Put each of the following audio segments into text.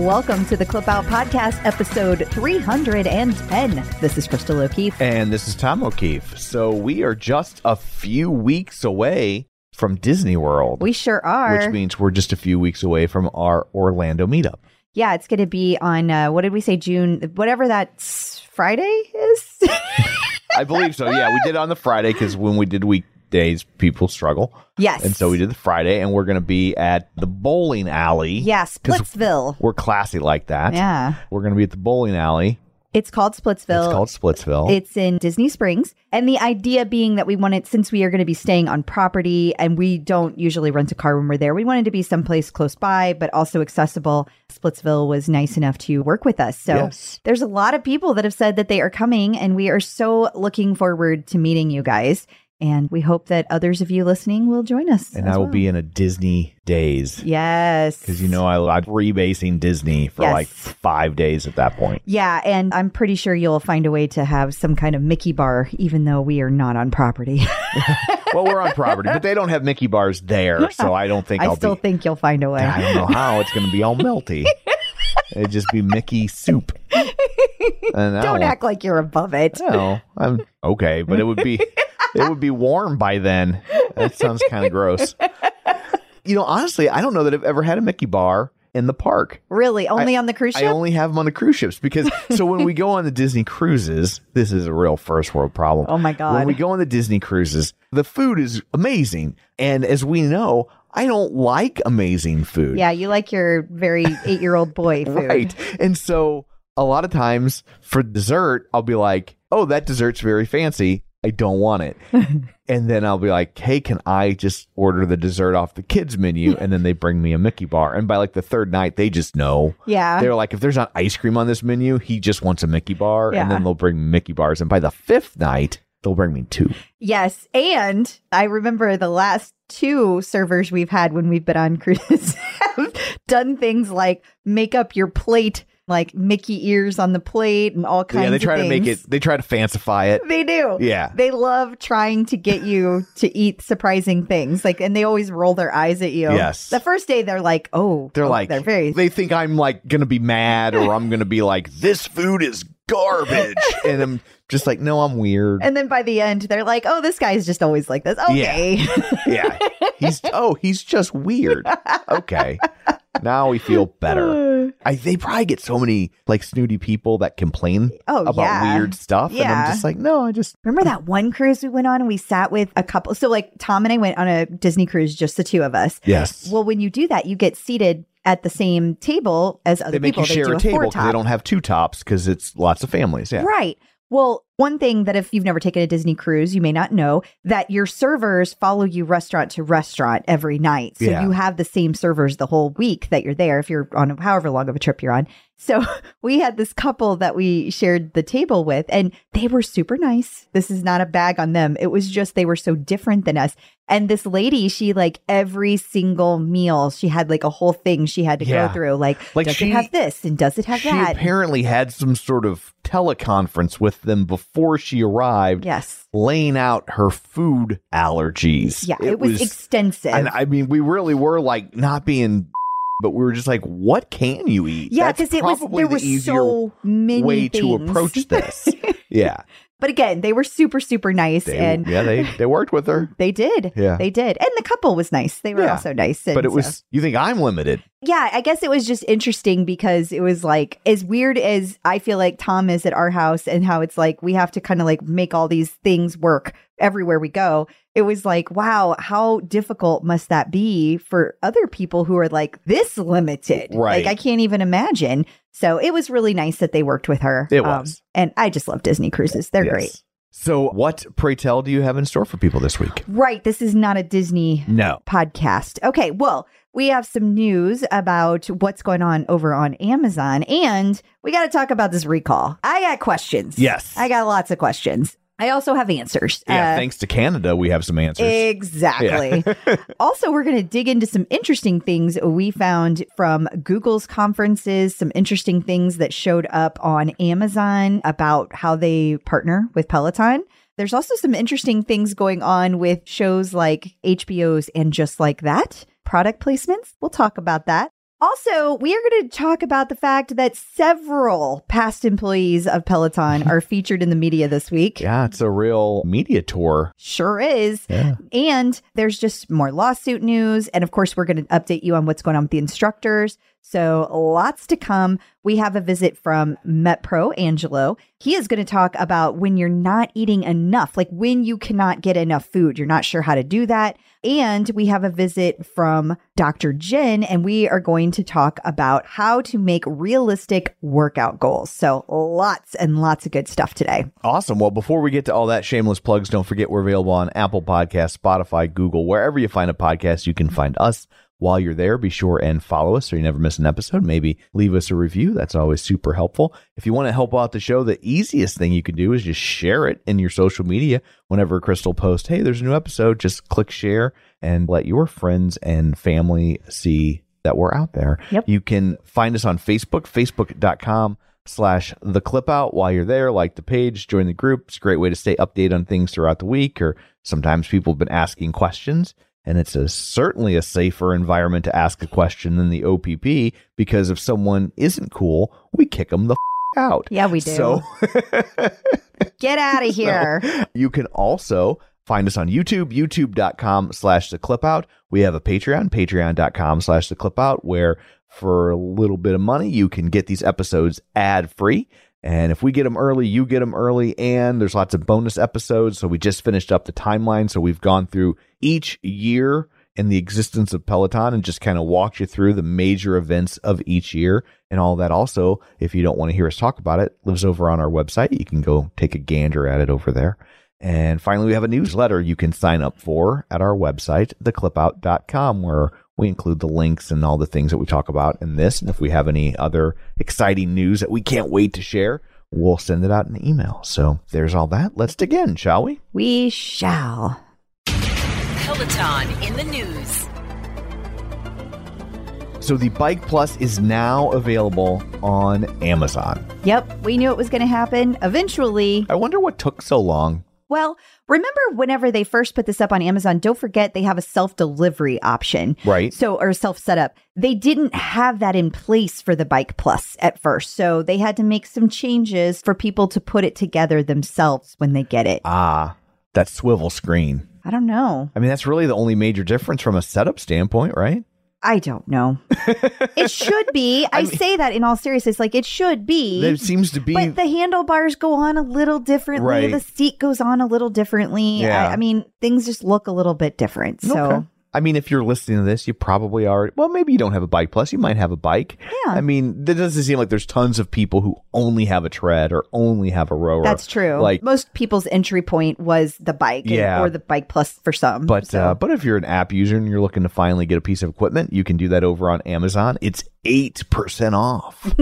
Welcome to the Clip Out Podcast, episode 310. This is Crystal O'Keefe. And this is Tom O'Keefe. So we are just a few weeks away from Disney World. We sure are. Which means we're just a few weeks away from our Orlando meetup. yeah, it's going to be on, uh, what did we say, June, whatever that Friday is? I believe so. Yeah, we did it on the Friday because when we did weekdays, people struggle. yes. And so we did the Friday, and we're going to be at the bowling alley. Yeah, Splitsville. We're classy like that. Yeah. We're going to be at the bowling alley. It's called Splitsville. It's called Splitsville. It's in Disney Springs. And the idea being that we wanted, since we are going to be staying on property and we don't usually rent a car when we're there, we wanted to be someplace close by, but also accessible. Splitsville was nice enough to work with us. So Yes. there's a lot of people that have said that they are coming, and we are so looking forward to meeting you guys. And we hope that others of you listening will join us. and I will well. be in a Disney days. Yes. Because you know I, I'm rebasing Disney for Yes. like five days at that point. Yeah, and I'm pretty sure you'll find a way to have some kind of Mickey bar, even though we are not on property. Well, we're on property, but they don't have Mickey bars there, so I don't think I will still be. think you'll find a way. I don't know how it's going to be all melty. It'd just be Mickey soup. And I Don't act like you're above it. No, I'm okay, but it would be it would be warm by then. That sounds kind of gross. You know, honestly, I don't know that I've ever had a Mickey bar in the park. Really? Only on the cruise ship? I only have them on the cruise ships because so when we go on the Disney cruises, this is a real first world problem. Oh my God. When we go on the Disney cruises, the food is amazing. And as we know, I don't like amazing food. yeah, you like your very eight year old boy food. Right. And so a lot of times for dessert, I'll be like, oh, that dessert's very fancy. I don't want it. and then I'll be like, hey, can I just order the dessert off the kids' menu? And then they bring me a Mickey bar. And by like the third night, they just know. Yeah. They're like, if there's not ice cream on this menu, he just wants a Mickey bar. Yeah. And then they'll bring Mickey bars. And by the fifth night, they'll bring me two. Yes. And I remember the last two servers we've had when we've been on cruises have done things like make up your plate, like Mickey ears on the plate and all kinds of things. yeah, they try to make it, they try to fancify it. They do. Yeah. They love trying to get you to eat surprising things. Like, and they always roll their eyes at you. Yes. The first day, they're like, oh, They're oh, like, they're very, they think I'm like gonna be mad or I'm gonna be like, this food is garbage. and I'm just like, no, I'm weird. and then by the end, they're like, oh, this guy's just always like this. Okay. yeah. He's, oh, he's just weird. Okay. Now we feel better. I, they probably get so many like snooty people that complain Oh, about yeah. weird stuff. And Yeah. I'm just like, no, I just, Remember that one cruise we went on and we sat with a couple? So, like, Tom and I went on a Disney cruise, just the two of us. yes. Well, when you do that, you get seated at the same table as other people. they make people. you share a table because they don't have two tops because it's lots of families. Yeah. Right. Well, one thing that if you've never taken a Disney cruise, you may not know that your servers follow you restaurant to restaurant every night. So Yeah. you have the same servers the whole week that you're there if you're on however long of a trip you're on. So we had this couple that we shared the table with and they were super nice. This is not a bag on them. It was just they were so different than us. And this lady, she like every single meal, she had like a whole thing she had to Yeah. go through. Like, Like does she- it have this and does it have she that? apparently had some sort of teleconference with them before she arrived, yes. laying out her food allergies. Yeah, it, was, extensive. and I mean, we really were like not being, but we were just like, what can you eat? Yeah, because it was there the were so many way to approach this. yeah, but again, they were super super nice, they, and yeah, they they worked with her, they did. Yeah. they did, and the couple was nice. They were Yeah. also nice. But it so- was. You think I'm limited? yeah. I guess it was just interesting because it was like as weird as I feel like Tom is at our house, and how it's like we have to kind of like make all these things work everywhere we go. It was like, wow, how difficult must that be for other people who are like this limited? Right. Like I can't even imagine. So it was really nice that they worked with her. It Um, was. and I just love Disney cruises. They're Yes. great. So, what pray tell do you have in store for people this week? Right. This is not a Disney No. podcast. Okay. Well, we have some news about what's going on over on Amazon, and we got to talk about this recall. I got questions. Yes. I got lots of questions. I also have answers. Yeah, Uh, thanks to Canada, we have some answers. Exactly. also, we're going to dig into some interesting things we found from Google's conferences, some interesting things that showed up on Amazon about how they partner with Peloton. There's also some interesting things going on with shows like HBO's and Just Like That product placements. We'll talk about that. Also, we are going to talk about the fact that several past employees of Peloton are featured in the media this week. yeah, it's a real media tour. Sure is. Yeah. And there's just more lawsuit news. And of course, we're going to update you on what's going on with the instructors. So lots to come. We have a visit from MetPro Angelo. He is going to talk about when you're not eating enough, like when you cannot get enough food. You're not sure how to do that. And we have a visit from Dr. Jenn, and we are going to talk about how to make realistic workout goals. So lots and lots of good stuff today. Awesome. Well, before we get to all that shameless plugs, don't forget we're available on Apple Podcasts, Spotify, Google, wherever you find a podcast, you can find us. While you're there, be sure and follow us so you never miss an episode. Maybe leave us a review. That's always super helpful. If you want to help out the show, the easiest thing you can do is just share it in your social media. Whenever Crystal posts, hey, there's a new episode, just click share and let your friends and family see that we're out there. Yep. You can find us on Facebook, facebook.com slash the clip out while you're there like the page join the group it's a great way to stay updated on things throughout the week or sometimes people have been asking questions and it's a certainly a safer environment to ask a question than the opp because if someone isn't cool we kick them the f- out Yeah, we do. so Get out of here. you can also find us on YouTube, youtube.com slash the clip out. We have a Patreon, patreon.com slash the clip out, where for a little bit of money, you can get these episodes ad free. And if we get them early, you get them early. And there's lots of bonus episodes. So we just finished up the timeline. So we've gone through each year in the existence of Peloton and just kind of walked you through the major events of each year and all that. Also, if you don't want to hear us talk about it, lives over on our website. You can go take a gander at it over there. And finally, we have a newsletter you can sign up for at our website, theclipout.com, where we include the links and all the things that we talk about in this. And if we have any other exciting news that we can't wait to share, we'll send it out in email. So there's all that. Let's dig in, shall we? We shall. Peloton in the news. So the Bike Plus is now available on Amazon. Yep, we knew it was going to happen eventually. I wonder what took so long. Well, remember whenever they first put this up on Amazon, don't forget they have a self delivery option. Right. So, or self setup. They didn't have that in place for the Bike Plus at first. So, they had to make some changes for people to put it together themselves when they get it. Ah, that swivel screen. I don't know. I mean, that's really the only major difference from a setup standpoint, right? I don't know. it should be. I, say that in all seriousness. Like, it should be. It seems to be. But the handlebars go on a little differently. Right. The seat goes on a little differently. Yeah. I, I mean, things just look a little bit different. So Okay. I mean, if you're listening to this, you probably already, well, maybe you don't have a bike plus, you might have a bike. Yeah. I mean, it doesn't seem like there's tons of people who only have a tread or only have a rower. That's true. Like, most people's entry point was the bike, and- Yeah. or the bike plus for some. but so. uh, but if you're an app user and you're looking to finally get a piece of equipment, you can do that over on Amazon. It's eight percent off.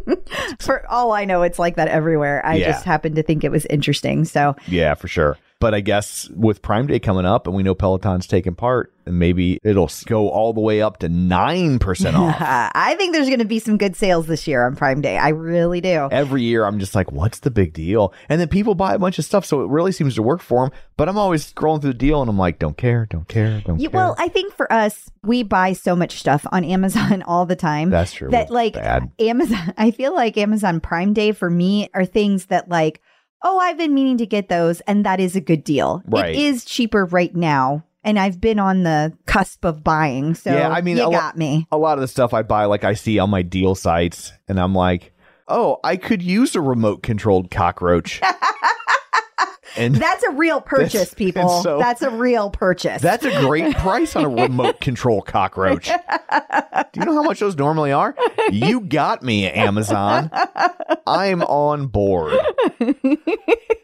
for all I know, it's like that everywhere. I Yeah. just happened to think it was interesting. So yeah, for sure. But I guess with Prime Day coming up, and we know Peloton's taking part, and maybe it'll go all the way up to nine percent off. I think there's going to be some good sales this year on Prime Day. I really do. every year I'm just like, what's the big deal? And then people buy a bunch of stuff, so it really seems to work for them. But I'm always scrolling through the deal and I'm like, don't care, don't care, don't Yeah, care. well, I think for us, we buy so much stuff on Amazon all the time. That's true. That like Bad. Amazon, I feel like Amazon Prime Day for me are things that like, oh, I've been meaning to get those, and that is a good deal. Right. It is cheaper right now, and I've been on the cusp of buying. So Yeah, I mean, you a lo- got me. a lot of the stuff I buy, like I see on my deal sites, and I'm like, oh, I could use a remote controlled cockroach. and That's a real purchase, people. so- That's a real purchase. that's a great price on a remote control cockroach. Do you know how much those normally are? You got me, Amazon. I'm on board.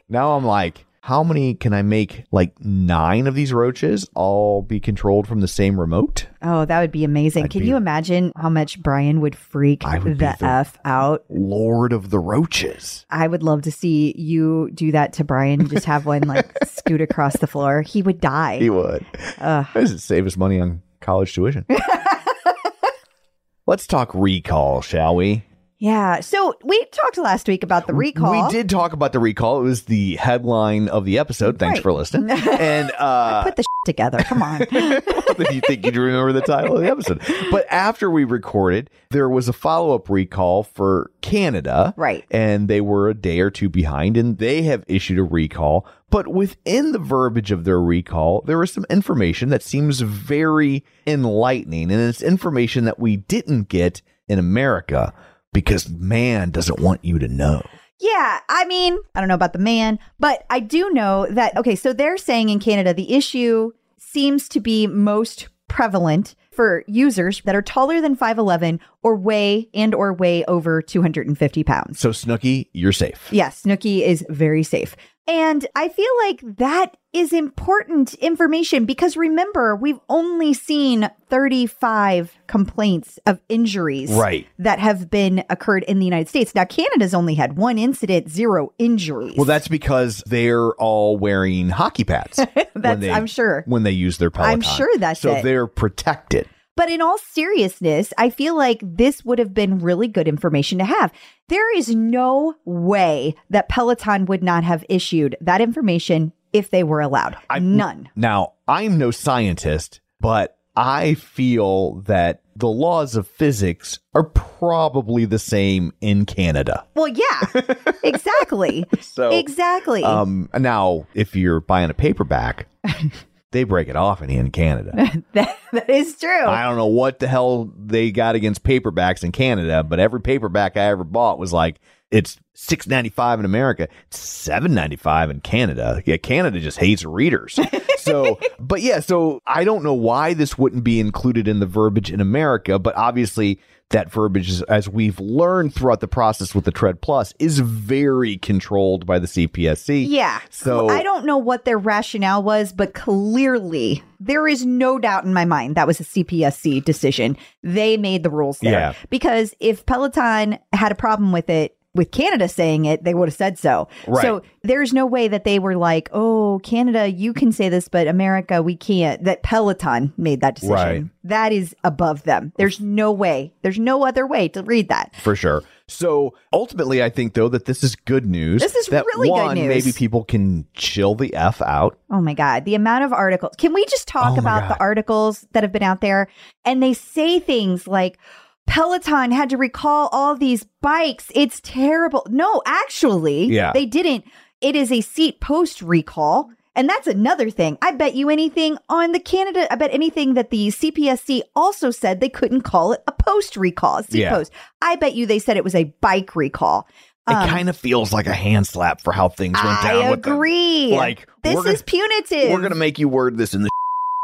Now I'm like, how many can I make? Like nine of these roaches all be controlled from the same remote? oh, that would be amazing. I'd Can be- you imagine how much Brian would freak I the, the- F out? Lord of the roaches. I would love to see you do that to Brian just have one like scoot across the floor. He would die. He would. Ugh. This would save us money on college tuition. Let's talk recall, shall we? Yeah. So we talked last week about the recall. We did talk about the recall. It was the headline of the episode. Thanks Right. for listening. And uh Put the shit together. Come on. you think you'd remember the title of the episode. But after we recorded, there was a follow up recall for Canada. Right. And they were a day or two behind, and they have issued a recall. But within the verbiage of their recall, there was some information that seems very enlightening. And it's information that we didn't get in America because man doesn't want you to know. Yeah, I mean, I don't know about the man, but I do know that okay, so they're saying in Canada the issue seems to be most prevalent for users that are taller than 5'11 or weigh and or weigh over 250 pounds. So, Snooki, you're safe. Yes, Snooki is very safe. And I feel like that is important information because remember, we've only seen 35 complaints of injuries Right. that have been occurred in the United States. Now, Canada's only had one incident, zero injuries. Well, that's because they're all wearing hockey pads. That's- they- I'm sure. When they use their Peloton. I'm sure that's so it. they're protected. But in all seriousness, I feel like this would have been really good information to have. There is no way that Peloton would not have issued that information if they were allowed. I- None. Now, I'm no scientist, but I feel that the laws of physics are probably the same in Canada. Well, yeah, exactly. So, exactly. Um, now, if you're buying a paperback, they break it off in, in Canada. that, that is true. I don't know what the hell they got against paperbacks in Canada, but every paperback I ever bought was like it's six ninety five in America, it's seven ninety five in Canada. Yeah, Canada just hates readers. So, but yeah, so I don't know why this wouldn't be included in the verbiage in America, but obviously that verbiage, is, as we've learned throughout the process with the Tread Plus, is very controlled by the CPSC. yeah. So I don't know what their rationale was, but clearly there is no doubt in my mind that was a CPSC decision. They made the rules there. Yeah. Because if Peloton had a problem with it, with Canada saying it, they would have said so. Right. So there's no way that they were like, oh, Canada, you can say this, but America, we can't. That Peloton made that decision. Right. That is above them. There's no way. There's no other way to read that. for sure. So ultimately, I think though that this is good news. This is that really good news. Maybe people can chill the f out. Oh my God. The amount of articles. Can we just talk Oh about God. the articles that have been out there? And they say things like, Peloton had to recall all these bikes. It's terrible. No, actually, Yeah. they didn't. It is a seat post recall. And that's another thing. I bet you anything on the Canada, I bet anything that the CPSC also said they couldn't call it a post recall, seat Yeah. post. I bet you they said it was a bike recall. It Um, kind of feels like a hand slap for how things went down. I with them. agree. Like this is punitive. We're gonna make you word this in the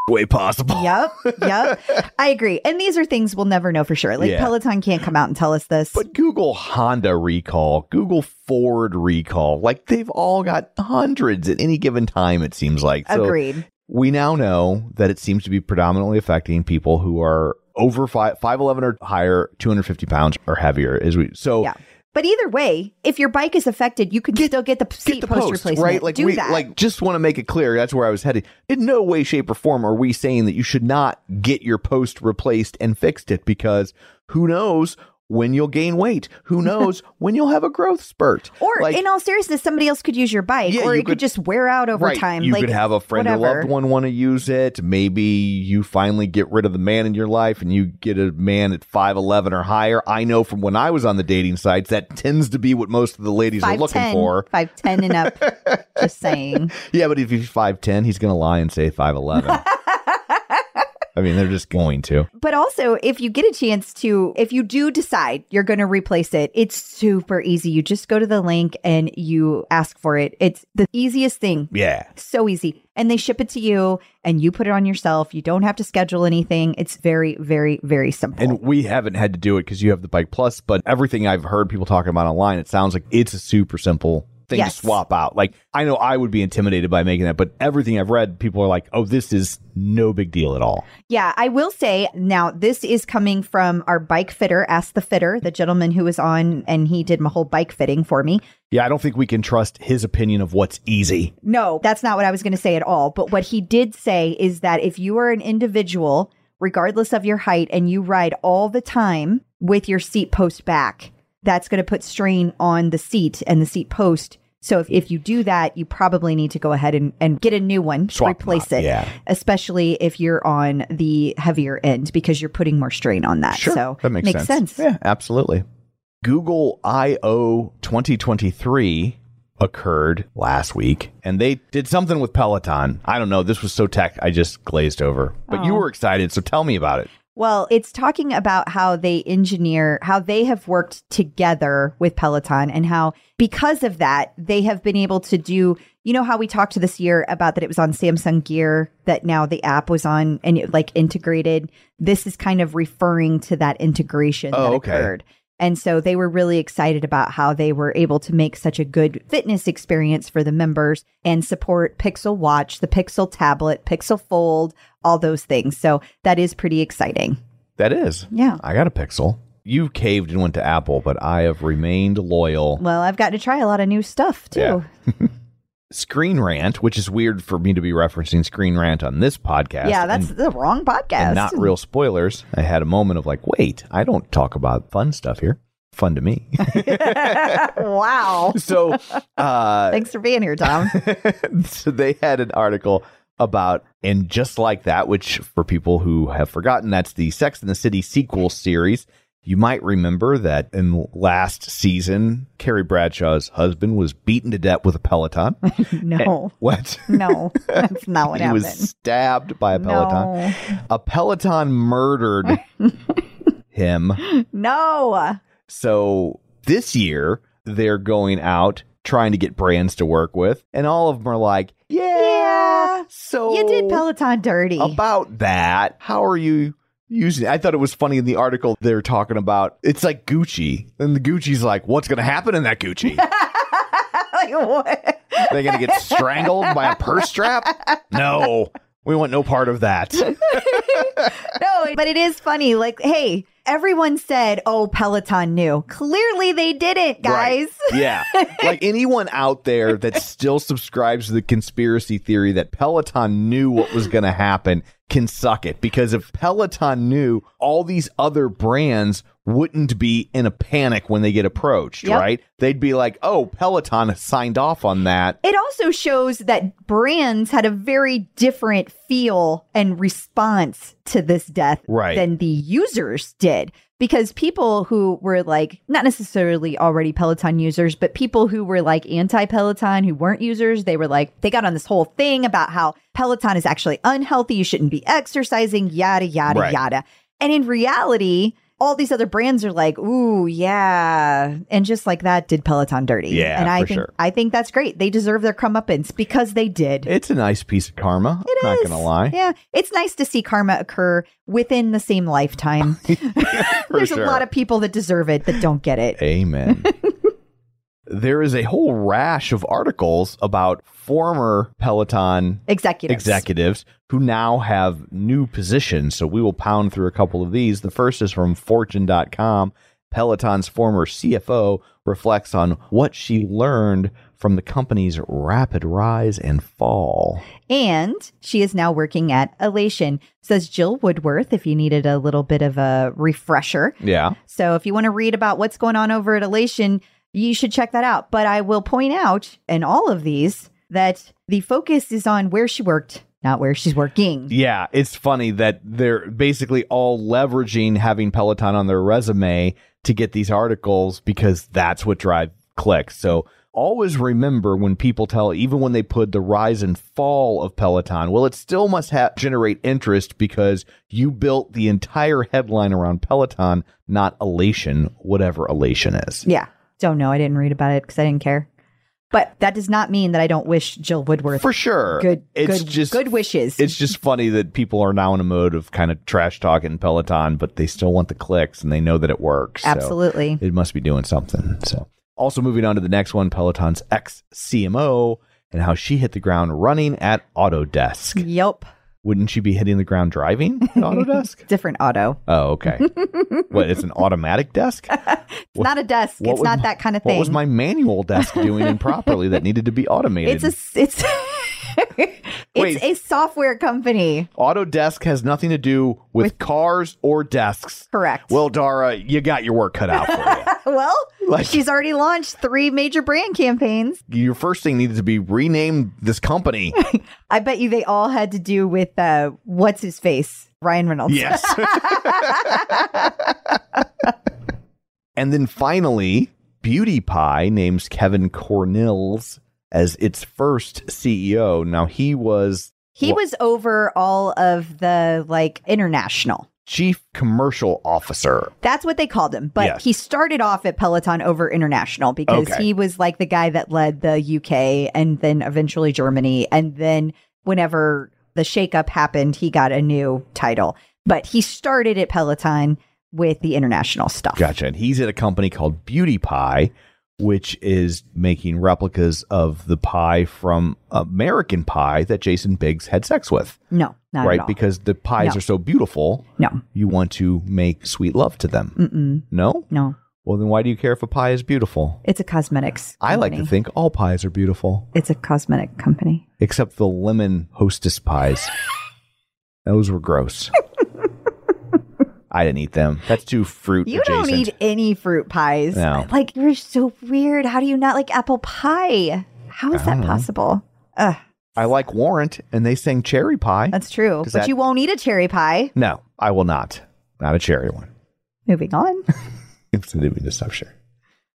way possible. Yep. Yep. I agree. And these are things we'll never know for sure. Like Yeah. Peloton can't come out and tell us this. But Google Honda recall, Google Ford recall, like they've all got hundreds at any given time, it seems like. So Agreed. we now know that it seems to be predominantly affecting people who are over five, 5'11 or higher, 250 pounds or heavier. Is we, so Yeah. But either way, if your bike is affected, you can still get the seat get the post, post, replacement. right? Like Do we that. like just want to make it clear that's where I was headed. In no way, shape, or form are we saying that you should not get your post replaced and fixed it because who knows when you'll gain weight? Who knows when you'll have a growth spurt? or Like, in all seriousness, somebody else could use your bike, Yeah, or you it could, could- just wear out over right, time. You like, could have a friend or whatever. loved one want to use it. Maybe you finally get rid of the man in your life and you get a man at 5'11 or higher. I know from when I was on the dating sites, that tends to be what most of the ladies are looking 5'10", for. 5'10 and up. just saying. Yeah, but if he's 5'10, he's going to lie and say 5'11. I mean, they're just going to. But also, if you get a chance to, if you do decide you're going to replace it, it's super easy. You just go to the link and you ask for it. It's the easiest thing. Yeah. So easy. And they ship it to you and you put it on yourself. You don't have to schedule anything. It's very, very, very simple. And we haven't had to do it because you have the Bike Plus, but everything I've heard people talking about online, it sounds like it's a super simple thing Yes. to swap out. Like, I know I would be intimidated by making that, but everything I've read, people are like, oh, this is no big deal at all. Yeah, I will say now this is coming from our bike fitter, Ask the Fitter, the gentleman who was on and he did my whole bike fitting for me. Yeah, I don't think we can trust his opinion of what's easy. No, that's not what I was going to say at all. But what he did say is that if you are an individual, regardless of your height, and you ride all the time with your seat post back, that's going to put strain on the seat and the seat post. So if, if you do that, you probably need to go ahead and, and get a new one, Swap them replace it, yeah. especially if you're on the heavier end because you're putting more strain on that. So that makes, sense. Yeah, absolutely. Google I/O 2023 occurred last week, and they did something with Peloton. I don't know. This was so tech, I just glazed over. But you Oh. were excited, so tell me about it. Well, it's talking about how they engineer, how they have worked together with Peloton, and how because of that, they have been able to do. You know how we talked this year about that it was on Samsung Gear, that now the app was on and it like integrated. This is kind of referring to that integration Oh, that okay. occurred. And so they were really excited about how they were able to make such a good fitness experience for the members and support Pixel Watch, the Pixel tablet, Pixel Fold, all those things. So that is pretty exciting. That is. Yeah. I got a Pixel. You caved and went to Apple, but I have remained loyal. Well, I've got to try a lot of new stuff too. Yeah. Screen Rant, which is weird for me to be referencing Screen Rant on this podcast. Yeah, that's and, the wrong podcast. not real spoilers. I had a moment of like, wait, I don't talk about fun stuff here. Fun to me. wow. so, uh, Thanks for being here, Tom. so they had an article about and just like that which for people who have forgotten that's the sex and the city sequel series you might remember that in last season carrie bradshaw's husband was beaten to death with a peloton no. what No. That's not what he happened. was stabbed by a peloton No. a peloton murdered him No. so this year they're going out trying to get brands to work with and all of them are like yeah, Yeah. so You did Peloton dirty. about that. How are you using it? I thought it was funny in the article they're talking about it's like Gucci. And the Gucci's like, what's gonna happen in that Gucci? like, what? They're gonna get strangled by a purse strap? No. We want no part of that. No, but it is funny. Like, hey, everyone said, oh, Peloton knew. Clearly they didn't, guys. Right. Yeah. Like anyone out there that still subscribes to the conspiracy theory that Peloton knew what was going to happen can suck it because if Peloton knew, all these other brands wouldn't be in a panic when they get approached, Yep. right? They'd be like, "Oh, Peloton signed off on that." It also shows that brands had a very different feel and response to this death Right. than the users did. Because people who were like, not necessarily already Peloton users, but people who were like anti Peloton, who weren't users, they were like, they got on this whole thing about how Peloton is actually unhealthy. You shouldn't be exercising, yada, yada, Right. yada. And in reality, all these other brands are like, ooh, yeah. And just like that did Peloton dirty. Yeah, And I for think sure. I think that's great. They deserve their comeuppance because they did. It's a nice piece of karma. It not is. gonna lie. Yeah. It's nice to see karma occur within the same lifetime. There's sure. a lot of people that deserve it that don't get it. Amen. there is a whole rash of articles about former Peloton Executives. executives who now have new positions. So we will pound through a couple of these. The first is from Fortune.com. Peloton's former CFO reflects on what she learned from the company's rapid rise and fall. And she is now working at Elation, says Jill Woodworth, if you needed a little bit of a refresher. Yeah. So if you want to read about what's going on over at Elation, you should check that out. But I will point out in all of these that the focus is on where she worked, not where she's working. Yeah, it's funny that they're basically all leveraging having Peloton on their resume to get these articles because that's what drives clicks. So always remember when people tell, even when they put the rise and fall of Peloton, well, it still must ha- generate interest because you built the entire headline around Peloton, not elation, whatever elation is. Yeah. Don't know. I didn't read about it because I didn't care. But that does not mean that I don't wish Jill Woodworth For sure. good, It's good, just good wishes. it's just funny that people are now in a mode of kind of trash talking Peloton, but they still want the clicks and they know that it works. So Absolutely. it must be doing something. So, also moving on to the next one, Peloton's ex CMO and how she hit the ground running at Autodesk. Yep. Wouldn't she be hitting the ground driving at Autodesk? Different auto. Oh, okay. what? It's an automatic desk. It's not a desk. It's was not that kind of thing. What was my manual desk doing improperly that needed to be automated? it's a it's Wait. it's a software company. Autodesk has nothing to do with, With- cars or desks. Correct. Well, Dara, you got your work cut out for you. well, Like- she's already launched three major brand campaigns. your first thing needed to be rename this company. I bet you they all had to do with uh, what's his face, Ryan Reynolds. yes. and then finally, Beauty Pie names Kevin Cornils as its first CEO. Now, he was he Wha- was over all of the like international. chief commercial officer. That's what they called him. But Yes. he started off at Peloton over international because Okay. he was like the guy that led the UK and then eventually Germany. And then whenever the shakeup happened, he got a new title. But he started at Peloton with the international stuff. Gotcha. And he's at a company called Beauty Pie, which is making replicas of the pie from American Pie that Jason Biggs had sex with. No, not right? at all. Because the pies No. are so beautiful, no, you want to make sweet love to them. mm-mm, No? no. Well, then why do you care if a pie is beautiful? It's a cosmetics. I like to think all pies are beautiful, it's a cosmetic company. except the lemon hostess pies. Those were gross. I didn't eat them. That's too fruit You adjacent. don't eat any fruit pies. No. Like you're so weird. How do you not like apple pie? How is that possible? Ugh, I like Warrant, and they sing cherry pie. that's true. But that- you won't eat a cherry pie. no, I will not. Not a cherry one. Moving on. It's stuff sure.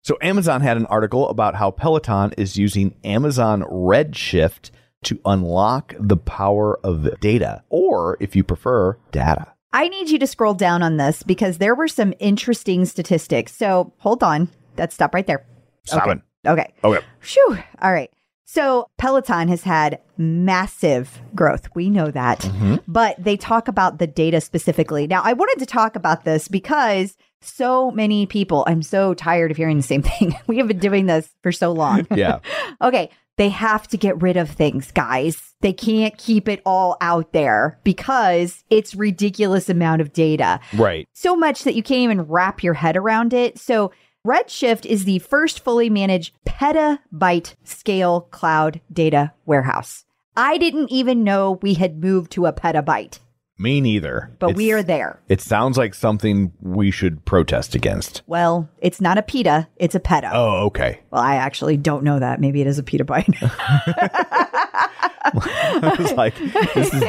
So Amazon had an article about how Peloton is using Amazon Redshift to unlock the power of data, or if you prefer, data. I need you to scroll down on this because there were some interesting statistics. So hold on. Let's stop right there. Stop okay. it. Okay. Okay. Phew. All right. So Peloton has had massive growth. We know that. Mm-hmm. But they talk about the data specifically. Now, I wanted to talk about this because so many people, I'm so tired of hearing the same thing. we have been doing this for so long. Yeah. okay. They have to get rid of things, guys. They can't keep it all out there because it's ridiculous amount of data right. so much that you can't even wrap your head around it. So, Redshift is the first fully managed petabyte scale cloud data warehouse. I didn't even know we had moved to a petabyte, Me neither. but we are there. It sounds like something we should protest against. Well, it's not a peta, it's a peta. Oh, okay. Well, I actually don't know that. Maybe it is a petabyte. I was like, this is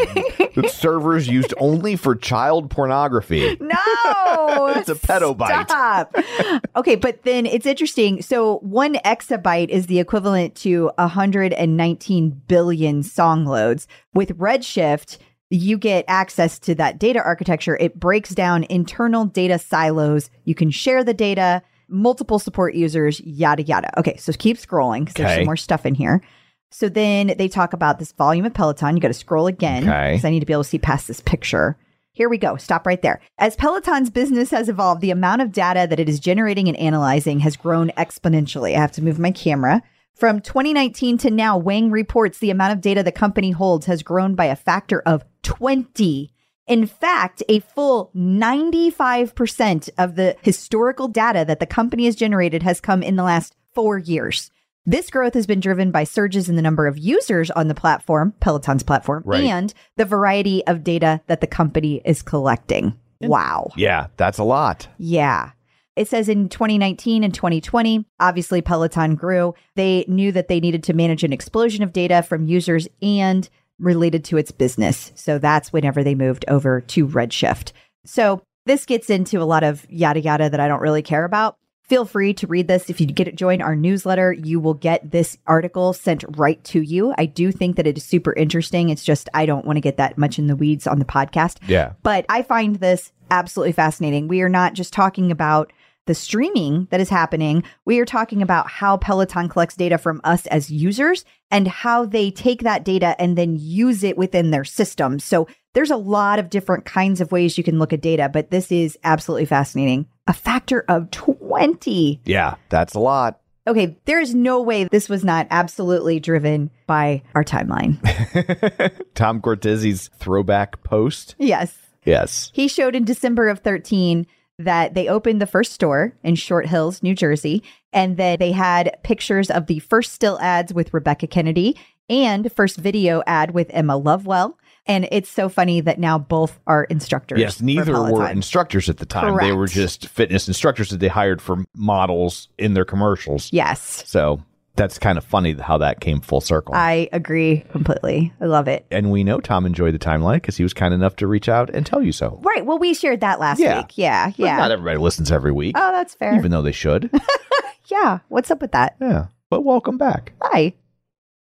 the servers used only for child pornography. No, It's a petabyte. Stop. okay, but then it's interesting. So one exabyte is the equivalent to 119 billion song loads. With Redshift, you get access to that data architecture. It breaks down internal data silos. You can share the data, multiple support users, yada, yada. Okay, so keep scrolling because there's some more stuff in here. So then they talk about this volume of Peloton. You got to scroll again Okay. I need to be able to see past this picture. Here we go. Stop right there. As Peloton's business has evolved, the amount of data that it is generating and analyzing has grown exponentially. I have to move my camera. From 2019 to now, Wang reports the amount of data the company holds has grown by a factor of 20. In fact, a full 95% of the historical data that the company has generated has come in the last four years. This growth has been driven by surges in the number of users on the platform, Peloton's platform, Right. and the variety of data that the company is collecting. Wow. Yeah, that's a lot. Yeah. It says in 2019 and 2020, obviously Peloton grew. They knew that they needed to manage an explosion of data from users and related to its business. So that's whenever they moved over to Redshift. So this gets into a lot of yada yada that I don't really care about. Feel free to read this. If you get join our newsletter, you will get this article sent right to you. I do think that it is super interesting. It's just I don't want to get that much in the weeds on the podcast. Yeah. But I find this absolutely fascinating. We are not just talking about the streaming that is happening. We are talking about how Peloton collects data from us as users and how they take that data and then use it within their system. So there's a lot of different kinds of ways you can look at data, but this is absolutely fascinating. A factor of 20. Yeah, that's a lot. Okay, there is no way this was not absolutely driven by our timeline. Tom Cortese's throwback post. yes. Yes. He showed in December of 13 that they opened the first store in Short Hills, New Jersey, and that they had pictures of the first still ads with Rebecca Kennedy and first video ad with Emma Lovewell. And it's so funny that now both are instructors. Yes, neither were instructors at the time. They were just fitness instructors that they hired for models in their commercials. Yes, So that's kind of funny how that came full circle. I agree completely. I love it. and we know Tom enjoyed the timeline because he was kind enough to reach out and tell you so. Right. Well, we shared that last Yeah. week. Yeah. But Yeah. not everybody listens every week, oh, that's fair. even though they should. yeah. What's up with that? yeah. But welcome back. Hi.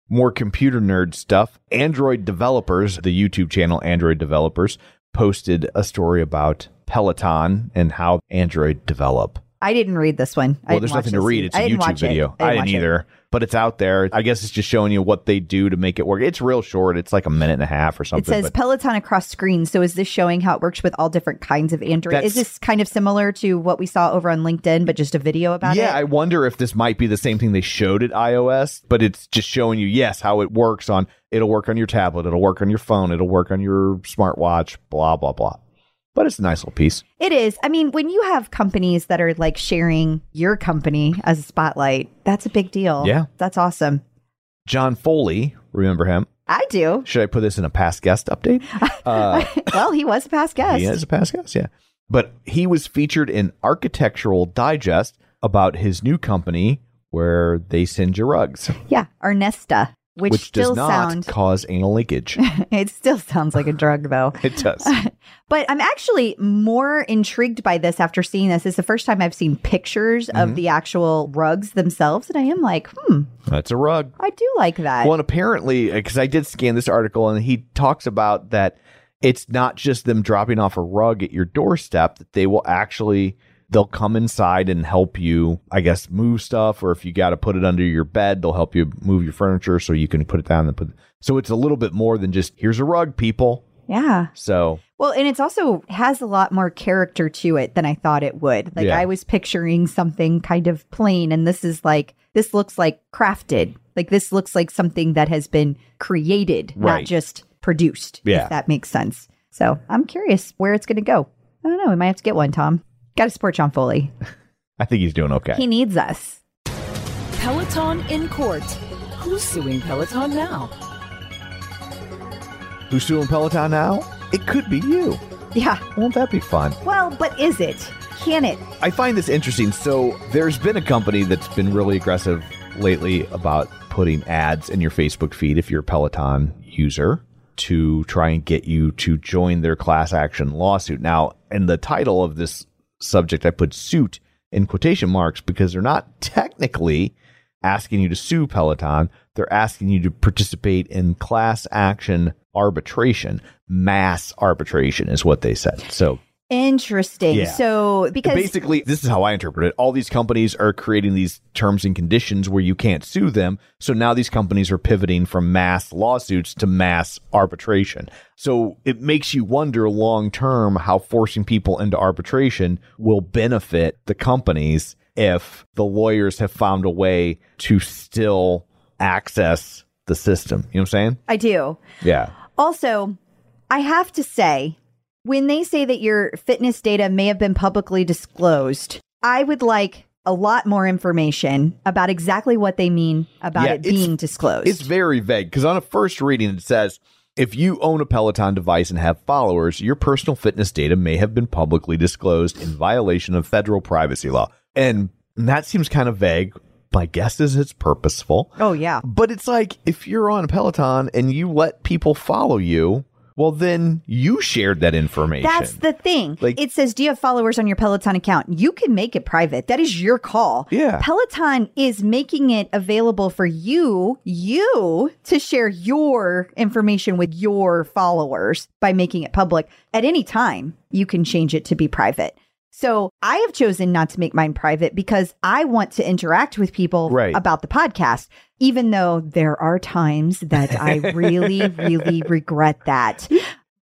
More computer nerd stuff. Android developers, the YouTube channel Android Developers, posted a story about Peloton and how Android develop. I didn't read this one. I Well, didn't there's nothing to read. It's a I didn't YouTube watch it. video. I didn't either. it. But it's out there. I guess it's just showing you what they do to make it work. It's real short. It's like a minute and a half or something. It says but Peloton across screens. So is this showing how it works with all different kinds of Android? That's- is this kind of similar to what we saw over on LinkedIn, but just a video about yeah, it? Yeah, I wonder if this might be the same thing they showed at iOS, but it's just showing you, yes, how it works on. It'll work on your tablet. It'll work on your phone. It'll work on your smartwatch. Blah blah blah. But it's a nice little piece. It is. I mean, when you have companies that are like sharing your company as a spotlight, that's a big deal. Yeah. That's awesome. John Foley, remember him? I do. Should I put this in a past guest update? Uh, well, he was a past guest. He is a past guest, yeah. But he was featured in Architectural Digest about his new company where they send you rugs, Yeah. Ernesta, which, which, still does not sound, cause anal leakage. it still sounds like a drug though. it does. But I'm actually more intrigued by this after seeing this. It's the first time I've seen pictures Mm-hmm. of the actual rugs themselves. And I am like, hmm, That's a rug. I do like that. Well, and apparently, because I did scan this article, and he talks about that it's not just them dropping off a rug at your doorstep; that they will actually they'll come inside and help you, I guess, move stuff, or if you got to put it under your bed, they'll help you move your furniture so you can put it down and put. So it's a little bit more than just here's a rug, people. yeah. So Well, and it's also has a lot more character to it than I thought it would. Like Yeah. I was picturing something kind of plain, and this is like this looks like crafted. Like this looks like something that has been created, not just produced. Yeah. If that makes sense. So I'm curious where it's going to go. I don't know. We might have to get one, Tom. Got to support John Foley. I think he's doing okay. He needs us. Peloton in court. Who's suing Peloton now? Who's suing Peloton now? It could be you. Yeah. Won't that be fun? Well, but is it? Can it? I find this interesting. So there's been a company that's been really aggressive lately about putting ads in your Facebook feed if you're a Peloton user to try and get you to join their class action lawsuit. Now, in the title of this subject, I put suit in quotation marks because they're not technically asking you to sue Peloton. they're asking you to participate in class action arbitration. Mass arbitration is what they said. So Interesting. Yeah. So because basically, this is how I interpret it. All these companies are creating these terms and conditions where you can't sue them. So now these companies are pivoting from mass lawsuits to mass arbitration. So it makes you wonder long term how forcing people into arbitration will benefit the companies if the lawyers have found a way to still access the system. You know what I'm saying? I do. Yeah. Also, I have to say, when they say that your fitness data may have been publicly disclosed, I would like a lot more information about exactly what they mean about Yeah, it being disclosed. It's very vague because on a first reading it says if you own a Peloton device and have followers, your personal fitness data may have been publicly disclosed in violation of federal privacy law. And that seems kind of vague. My guess is it's purposeful. oh, yeah. But it's like if you're on Peloton and you let people follow you, well, then you shared that information. That's the thing. Like- it says, Do you have followers on your Peloton account? You can make it private. That is your call. Yeah. Peloton is making it available for you, you to share your information with your followers by making it public. At any time, you can change it to be private. So I have chosen not to make mine private because I want to interact with people Right. about the podcast, even though there are times that I really, really regret that.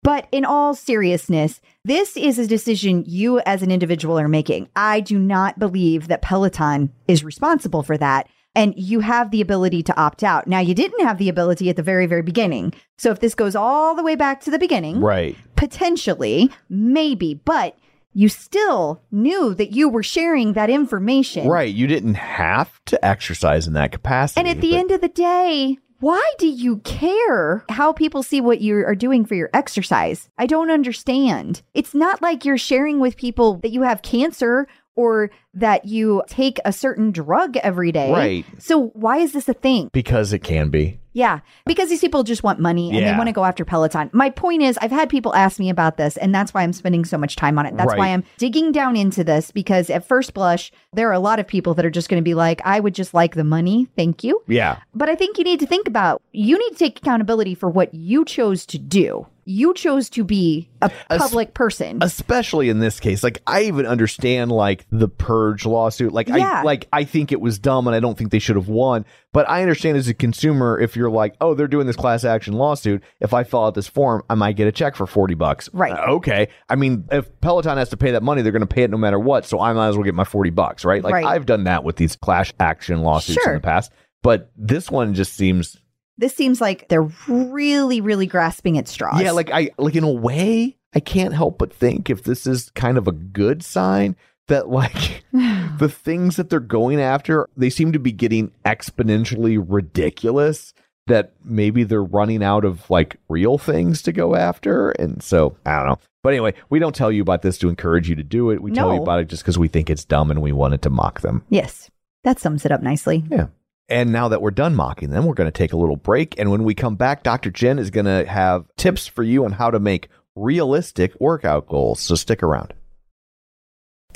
But in all seriousness, this is a decision you as an individual are making. I do not believe that Peloton is responsible for that. And you have the ability to opt out. Now, you didn't have the ability at the very, very beginning. So if this goes all the way back to the beginning, right. potentially, maybe, but you still knew that you were sharing that information. Right. You didn't have to exercise in that capacity. And at the but- end of the day, why do you care how people see what you are doing for your exercise? I don't understand. It's not like you're sharing with people that you have cancer or that you take a certain drug every day. Right. So why is this a thing? because it can be. Yeah, because these people just want money and they want to go after Peloton. My point is, I've had people ask me about this, and that's why I'm spending so much time on it. That's why I'm digging down into this because at first blush, there are a lot of people that are just going to be like, I would just like the money. Thank you. Yeah. But I think you need to think about you need to take accountability for what you chose to do. You chose to be a Es- public person. especially in this case like i even understand like the purge lawsuit like Yeah. i like i think it was dumb and i don't think they should have won but i understand as a consumer if you're like oh they're doing this class action lawsuit if i fill out this form i might get a check for 40 bucks Right. Uh, okay i mean if peloton has to pay that money they're going to pay it no matter what so i might as well get my 40 bucks right like Right. i've done that with these class action lawsuits Sure. in the past but this one just seems this seems like they're really, really grasping at straws. Yeah, like I like in a way, I can't help but think if this is kind of a good sign that like the things that they're going after, they seem to be getting exponentially ridiculous that maybe they're running out of like real things to go after. And so I don't know. But anyway, we don't tell you about this to encourage you to do it. We tell you about it just because we think it's dumb and we wanted to mock them. yes, that sums it up nicely. Yeah. And now that we're done mocking them, we're going to take a little break. And when we come back, Dr. Jenn is going to have tips for you on how to make realistic workout goals. So stick around.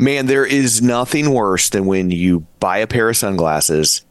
Man, there is nothing worse than when you buy a pair of sunglasses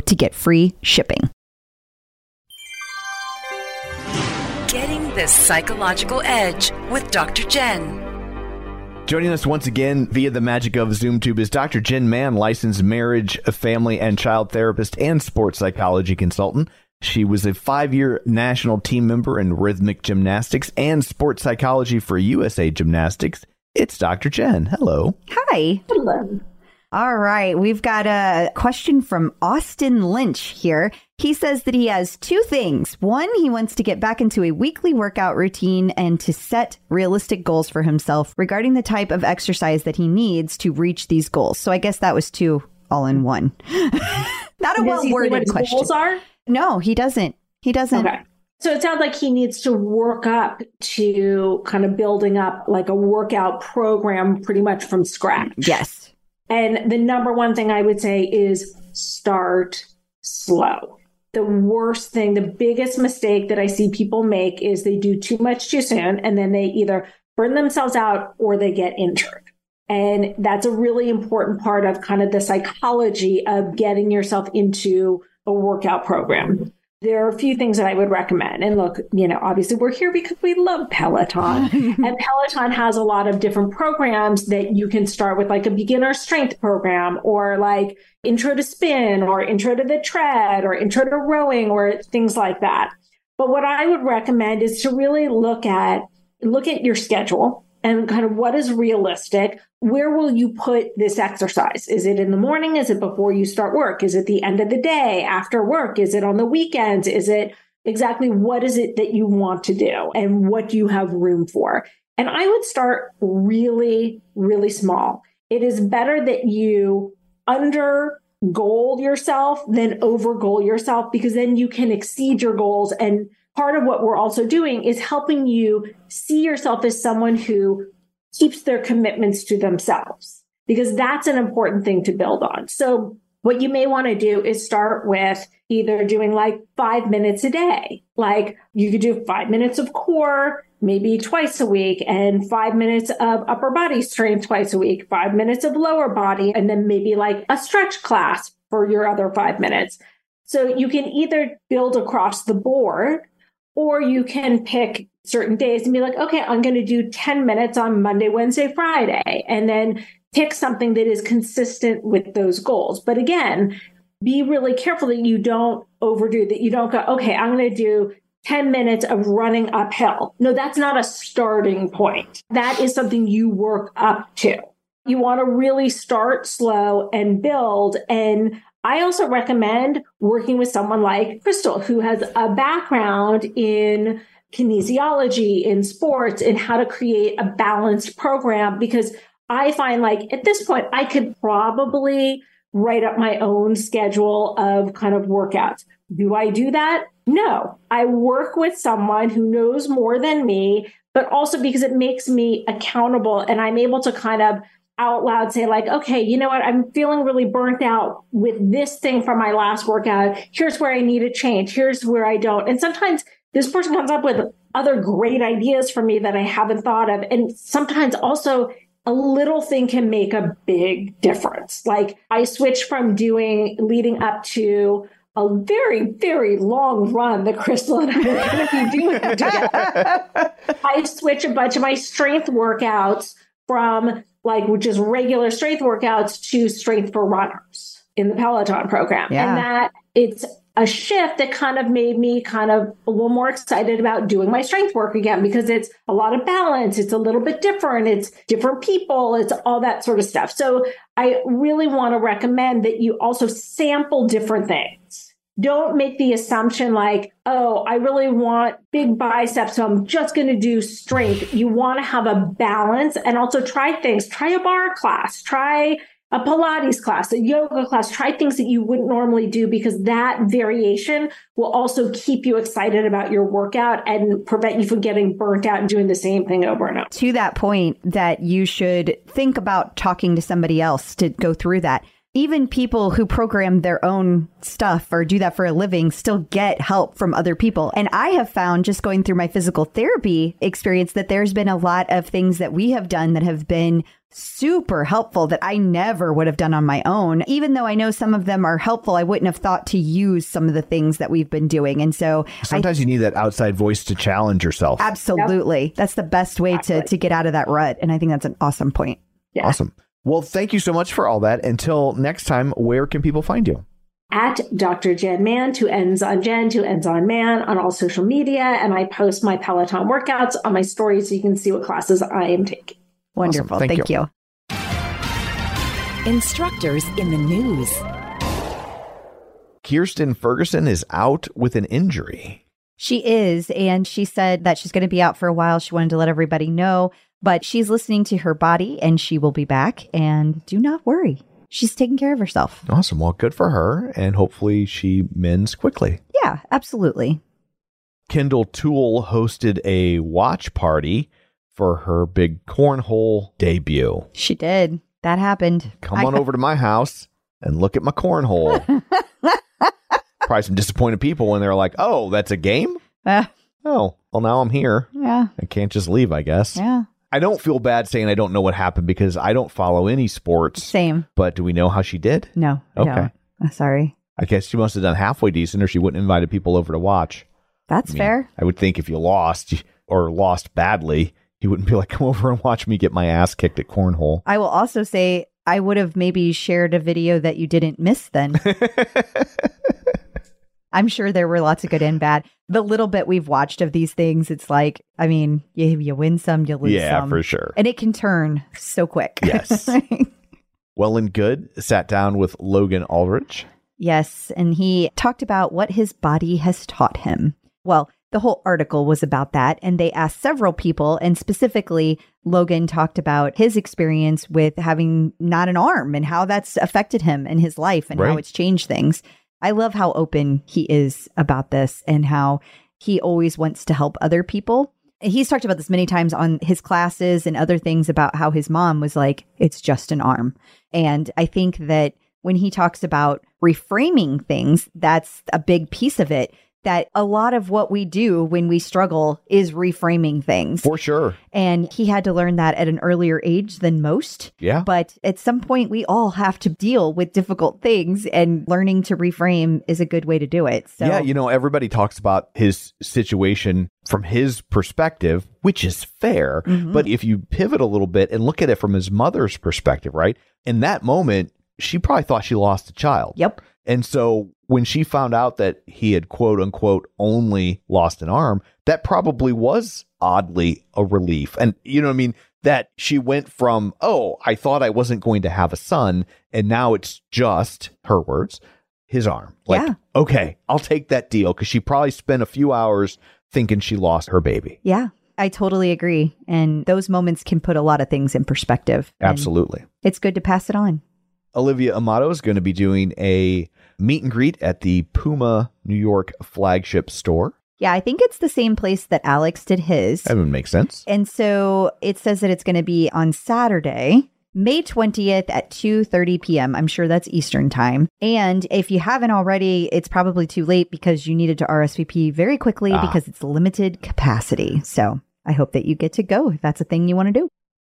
to get free shipping. Getting the psychological edge with Dr. Jenn. Joining us once again via the magic of ZoomTube is Dr. Jenn Mann, licensed marriage, family, and child therapist and sports psychology consultant. She was a five year national team member in rhythmic gymnastics and sports psychology for USA Gymnastics. It's Dr. Jenn. Hello. Hi. Hello. All right. We've got a question from Austin Lynch here. He says that he has two things. One, he wants to get back into a weekly workout routine and to set realistic goals for himself regarding the type of exercise that he needs to reach these goals. So I guess that was two all in one. Not a well he say what worded question. goals are? No, he doesn't. He doesn't. Okay. So it sounds like he needs to work up to kind of building up like a workout program pretty much from scratch. Yes. And the number one thing I would say is start slow. The worst thing, the biggest mistake that I see people make is they do too much too soon and then they either burn themselves out or they get injured. And that's a really important part of kind of the psychology of getting yourself into a workout program. There are a few things that I would recommend. And look, you know, obviously we're here because we love Peloton. and Peloton has a lot of different programs that you can start with, like a beginner strength program or like intro to spin or intro to the tread or intro to rowing or things like that. But what I would recommend is to really look at look at your schedule and kind of what is realistic. Where will you put this exercise? Is it in the morning? Is it before you start work? Is it the end of the day after work? Is it on the weekends? Is it exactly what is it that you want to do and what do you have room for? And I would start really, really small. It is better that you under goal yourself than over goal yourself because then you can exceed your goals. And part of what we're also doing is helping you see yourself as someone who keeps their commitments to themselves because that's an important thing to build on. So what you may want to do is start with either doing like five minutes a day. Like you could do five minutes of core, maybe twice a week, and five minutes of upper body strength twice a week, five minutes of lower body, and then maybe like a stretch class for your other five minutes. So you can either build across the board or you can pick certain days and be like, okay, I'm going to do 10 minutes on Monday, Wednesday, Friday, and then pick something that is consistent with those goals. But again, be really careful that you don't overdo that. You don't go, okay, I'm going to do 10 minutes of running uphill. No, that's not a starting point. That is something you work up to. You want to really start slow and build. And I also recommend working with someone like Crystal, who has a background in kinesiology, in sports, and how to create a balanced program. Because I find like at this point, I could probably write up my own schedule of kind of workouts. Do I do that? No, I work with someone who knows more than me, but also because it makes me accountable and I'm able to kind of out loud say like, okay, you know what? I'm feeling really burnt out with this thing from my last workout. Here's where I need a change. Here's where I don't. And sometimes this person comes up with other great ideas for me that I haven't thought of. And sometimes also a little thing can make a big difference. Like I switched from doing leading up to a very, very long run that Crystal and I are going to be doing together. I switched a bunch of my strength workouts from like, which is regular strength workouts to strength for runners in the Peloton program. Yeah. And that it's a shift that kind of made me kind of a little more excited about doing my strength work again because it's a lot of balance. It's a little bit different. It's different people. It's all that sort of stuff. So I really want to recommend that you also sample different things. Don't make the assumption like, oh, I really want big biceps, so I'm just going to do strength. You want to have a balance and also try things. Try a bar class, try a Pilates class, a yoga class, try things that you wouldn't normally do because that variation will also keep you excited about your workout and prevent you from getting burnt out and doing the same thing over and over. to that point that you should think about talking to somebody else to go through that. Even people who program their own stuff or do that for a living still get help from other people. And I have found just going through my physical therapy experience that there's been a lot of things that we have done that have been super helpful that I never would have done on my own. Even though I know some of them are helpful, I wouldn't have thought to use some of the things that we've been doing. And so I Sometimes you need that outside voice to challenge yourself. Absolutely. That's the best way to, to get out of that rut. And I think that's an awesome point. Yeah. Awesome. Well, thank you so much for all that. Until next time, where can people find you? at Dr. Jenn Mann, two ends on Jenn, two ends on Mann on all social media. And I post my Peloton workouts on my story so you can see what classes I am taking. Wonderful. Thank Thank, you. you. Instructors in the news. Kirsten Ferguson is out with an injury. She is. And she said that she's going to be out for a while. She wanted to let everybody know, but she's listening to her body and she will be back. And do not worry. She's taking care of herself. Awesome. Well, good for her. And hopefully she mends quickly. Yeah, absolutely. Kendall Toole hosted a watch party for her big cornhole debut. She did. That happened. Come I- on over to my house and look at my cornhole. Probably some disappointed people when they're like, oh, that's a game? Uh, Oh, well, now I'm here. yeah. I can't just leave, I guess. Yeah. I don't feel bad saying I don't know what happened because I don't follow any sports. Same. But do we know how she did? No. Okay. Uh, Sorry. I guess she must have done halfway decent or she wouldn't have invited people over to watch. That's I mean, fair. I would think if you lost or lost badly, you wouldn't be like, come over and watch me get my ass kicked at cornhole. I will also say I would have maybe shared a video that you didn't miss then. I'm sure there were lots of good and bad. The little bit we've watched of these things, it's like, I mean, you, you win some, you lose yeah, some. for sure. And it can turn so quick. Yes. Well and good sat down with Logan Aldridge. yes. And he talked about what his body has taught him. Well, the whole article was about that. And they asked several people, and specifically, Logan talked about his experience with having not an arm and how that's affected him in his life and how it's changed things. I love how open he is about this and how he always wants to help other people. He's talked about this many times on his classes and other things about how his mom was like, it's just an arm. And I think that when he talks about reframing things, that's a big piece of it. That a lot of what we do when we struggle is reframing things. For sure. And he had to learn that at an earlier age than most. Yeah. But at some point, we all have to deal with difficult things, and learning to reframe is a good way to do it. So, Yeah, you know, everybody talks about his situation from his perspective, which is fair. Mhm. But if you pivot a little bit and look at it from his mother's perspective, right? In that moment, she probably thought she lost a child. yep. And so when she found out that he had quote unquote only lost an arm, that probably was oddly a relief. And you know what I mean? That she went from, oh, I thought I wasn't going to have a son, and now it's just her words, his arm. Like, Yeah. okay, I'll take that deal because she probably spent a few hours thinking she lost her baby. Yeah. I totally agree. And those moments can put a lot of things in perspective. Absolutely. It's good to pass it on. Olivia Amato is going to be doing a meet and greet at the Puma New York flagship store. Yeah, I think it's the same place that Alex did his. That would make sense. And so it says that it's going to be on Saturday, May 20th at 2:30 p.m. I'm sure that's Eastern time. And if you haven't already, it's probably too late because you needed to RSVP very quickly Ah. because it's limited capacity. So, I hope that you get to go if that's a thing you want to do.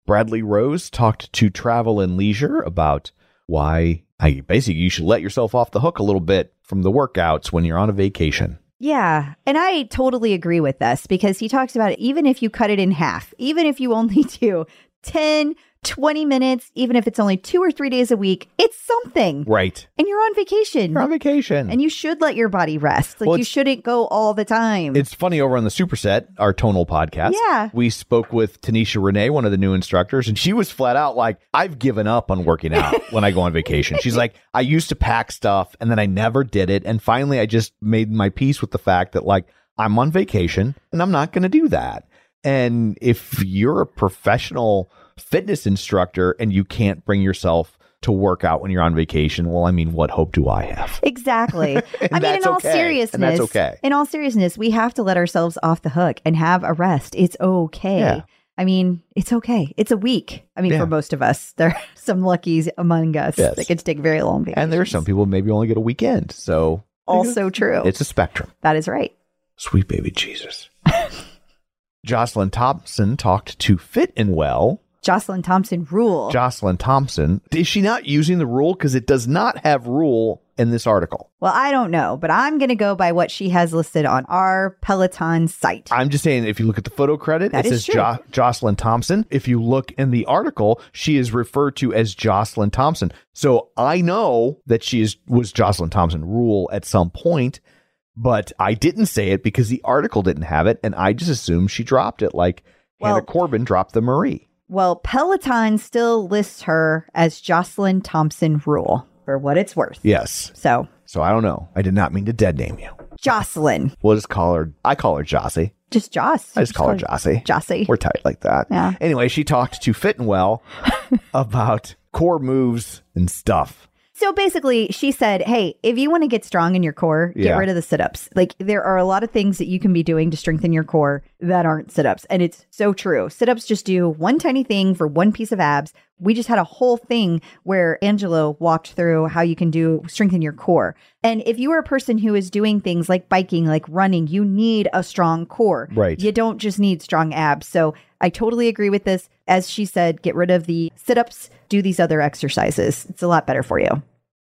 Bradley Rose talked to Travel and Leisure about why I basically you should let yourself off the hook a little bit from the workouts when you're on a vacation. Yeah, and I totally agree with this because he talks about it, even if you cut it in half, even if you only do 10, 20 minutes, even if it's only two or three days a week, it's something. Right. And you're on vacation. You're on vacation. and you should let your body rest. Like Well, you shouldn't go all the time. It's funny over on the Superset, our tonal podcast. Yeah. We spoke with Tanisha Renee, one of the new instructors, and she was flat out like, I've given up on working out when I go on vacation. She's like, I used to pack stuff and then I never did it. And finally, I just made my peace with the fact that, like, I'm on vacation and I'm not going to do that. And if you're a professional fitness instructor and you can't bring yourself to work out when you're on vacation, well, I mean, what hope do I have? exactly. I mean, in all okay. Seriousness, that's okay. In all seriousness, we have to let ourselves off the hook and have a rest. It's okay. Yeah. I mean, it's okay. It's a week. I mean, Yeah. for most of us, there are some luckies among us Yes. that to take very long vacations. And there are some people maybe only get a weekend. So Also true. it's a spectrum. that is right. Sweet baby Jesus. Joslyn Thompson talked to Fit and Well. Joslyn Thompson rule. Joslyn Thompson. Is she not using the rule? Because it does not have rule in this article. well, I don't know, but I'm going to go by what she has listed on our Peloton site. I'm just saying, if you look at the photo credit, That it is says jo- Joslyn Thompson. If you look in the article, she is referred to as Joslyn Thompson. So I know that she is was Joslyn Thompson rule at some point, but I didn't say it because the article didn't have it, and I just assumed she dropped it like Well- Hannah Corbin dropped the Marie. Well, Peloton still lists her as Joslyn Thompson rule for what it's worth. Yes. So, So I don't know. I did not mean to dead name you. Joslyn, We'll just call her. I call her Jossie. just Joss. I just call her Jossie. Jossie. We're tight like that. Yeah. Anyway, she talked to Fit and Well about core moves and stuff. So basically, she said, Hey, if you want to get strong in your core, get Yeah. rid of the sit ups. Like, there are a lot of things that you can be doing to strengthen your core that aren't sit ups. And it's so true. Sit ups just do one tiny thing for one piece of abs. We just had a whole thing where Angelo walked through how you can do strengthen your core. And if you are a person who is doing things like biking, like running, you need a strong core. Right. You don't just need strong abs. So I totally agree with this. As she said, get rid of the sit ups, do these other exercises. It's a lot better for you.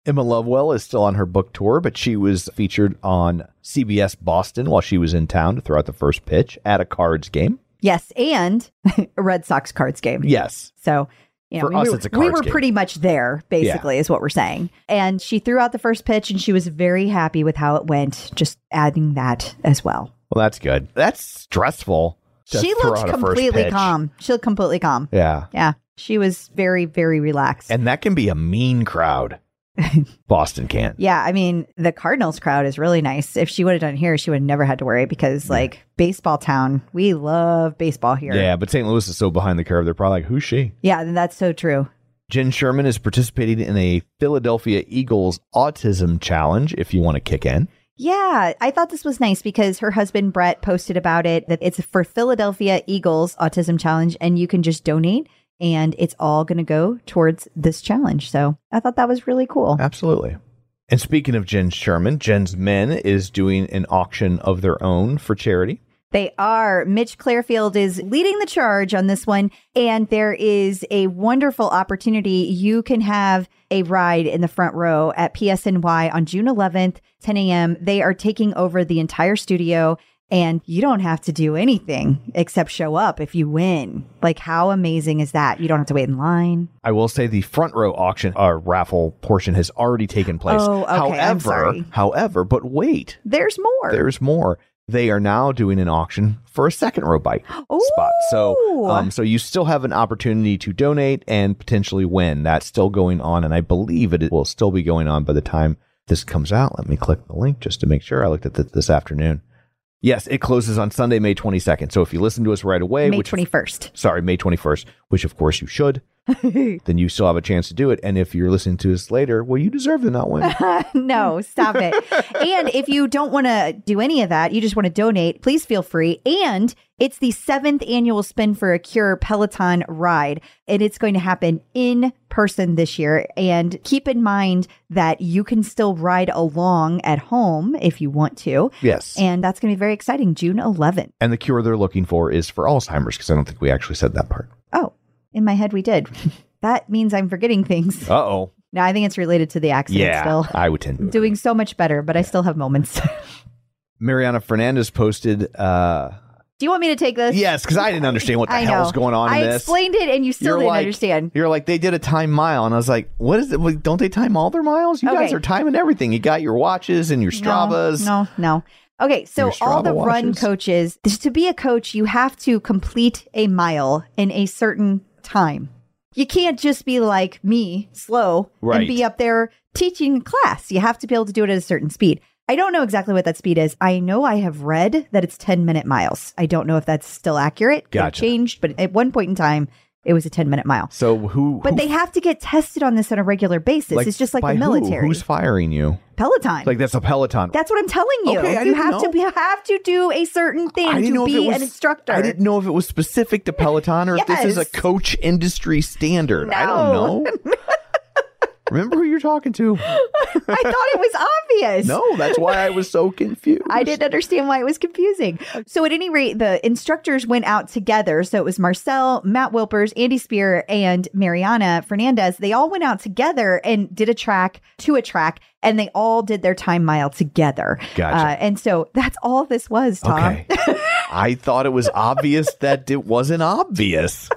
Emma Lovewell is still on her book tour, but she was featured on CBS Boston while she was in town to throw out the first pitch at a cards game. Yes, and a Red Sox cards game. Yes. So, you know, For we, us, were, it's a cards we were game. pretty much there, basically, is what we're saying. And she threw out the first pitch and she was very happy with how it went, just adding that as well. Well, that's good. That's stressful. She looked out a first completely calm. She looked completely calm. Yeah. Yeah. She was very, very relaxed. And that can be a mean crowd. Boston can't. yeah, I mean, the Cardinals crowd is really nice. If she would have done here, she would have never had to worry because, like, baseball town, we love baseball here. Yeah, but St. Louis is so behind the curve. They're probably like, who's she? Yeah, that's so true. Jenn Sherman is participating in a Philadelphia Eagles autism challenge if you want to kick in. Yeah, I thought this was nice because her husband Brett posted about it that it's for Philadelphia Eagles Autism Challenge and you can just donate and it's all going to go towards this challenge. So I thought that was really cool. Absolutely. And speaking of Jenn Sherman, Jenn's Menn is doing an auction of their own for charity. They are. Mitch Clarefield is leading the charge on this one. And there is a wonderful opportunity. You can have a ride in the front row at PSNY on June 11th, 10 a.m. They are taking over the entire studio. And you don't have to do anything except show up if you win. Like, how amazing is that? You don't have to wait in line. I will say the front row auction or raffle portion has already taken place. Oh, okay. I'm However, however, but wait, There's more. there's more. They are now doing an auction for a second row bike spot. So, um, so you still have an opportunity to donate and potentially win. That's still going on, and I believe it will still be going on by the time this comes out. Let me click the link just to make sure. I looked at it this afternoon. Yes, it closes on Sunday, May 22nd. So if you listen to us right away, May which 21st. sorry, May 21st, which of course you should. then you still have a chance to do it. And if you're listening to this later, well, you deserve to not win. no, stop it. and if you don't want to do any of that, you just want to donate, please feel free. And it's the seventh annual Spin for a Cure Peloton ride, and it's going to happen in person this year. And keep in mind that you can still ride along at home if you want to. yes. And that's going to be very exciting, June 11th. And the cure they're looking for is for Alzheimer's because I don't think we actually said that part. Oh, in my head, we did. that means I'm forgetting things. Uh oh. No, I think it's related to the accident Yeah. still. I would tend to. Doing so much better, but I still have moments. Mariana Fernandez posted. uh Do you want me to take this? Yes, because I didn't understand what the hell's know. going on I in this. explained it and you still You're didn't like- understand. You're like they did a time mile, and I was like, "What is it? Like, don't they time all their miles? You guys are timing everything. You got your watches and your Stravas. No, no, no. Okay, so all the Strava run coaches, to be a coach, you have to complete a mile in a certain time. You can't just be like me, slow, Right. and be up there teaching class. You have to be able to do it at a certain speed. I don't know exactly what that speed is. I know I have read that it's 10 minute miles. I don't know if that's still accurate. Gotcha. changed, but at one point in time, it was a 10 minute mile. So who? But who- they have to get tested on this on a regular basis. it's just like the who? military. Who's firing you? Peloton. Like that's a Peloton. That's what I'm telling you. Okay, I you have to know. be, have to do a certain thing to be was an instructor. I didn't know if it was specific to Peloton or if this is a coach industry standard. I don't know. Remember who you're talking to? I thought it was obvious. No, that's why I was so confused. I didn't understand why it was confusing. So, at any rate, the instructors went out together. So, it was Marcel, Matt Wilpers, Andy Speer, and Mariana Fernandez. They all went out together and did a track to a track, and they all did their time mile together. Gotcha. Uh, and so, that's all this was, Tom. Okay. I thought it was obvious that it wasn't obvious.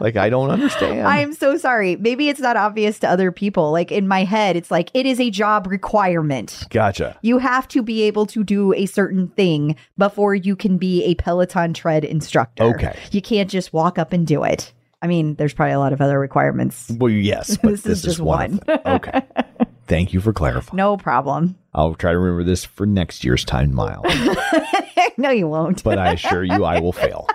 Like I don't understand. I am so sorry. Maybe it's not obvious to other people. Like in my head, it's like it is a job requirement. gotcha. You have to be able to do a certain thing before you can be a Peloton tread instructor. Okay. You can't just walk up and do it. I mean, there's probably a lot of other requirements. Well, yes, but This this, is is, just one. of. Okay. Thank you for clarifying. No problem. I'll try to remember this for next year's time mile, no, you won't. but I assure you I will fail.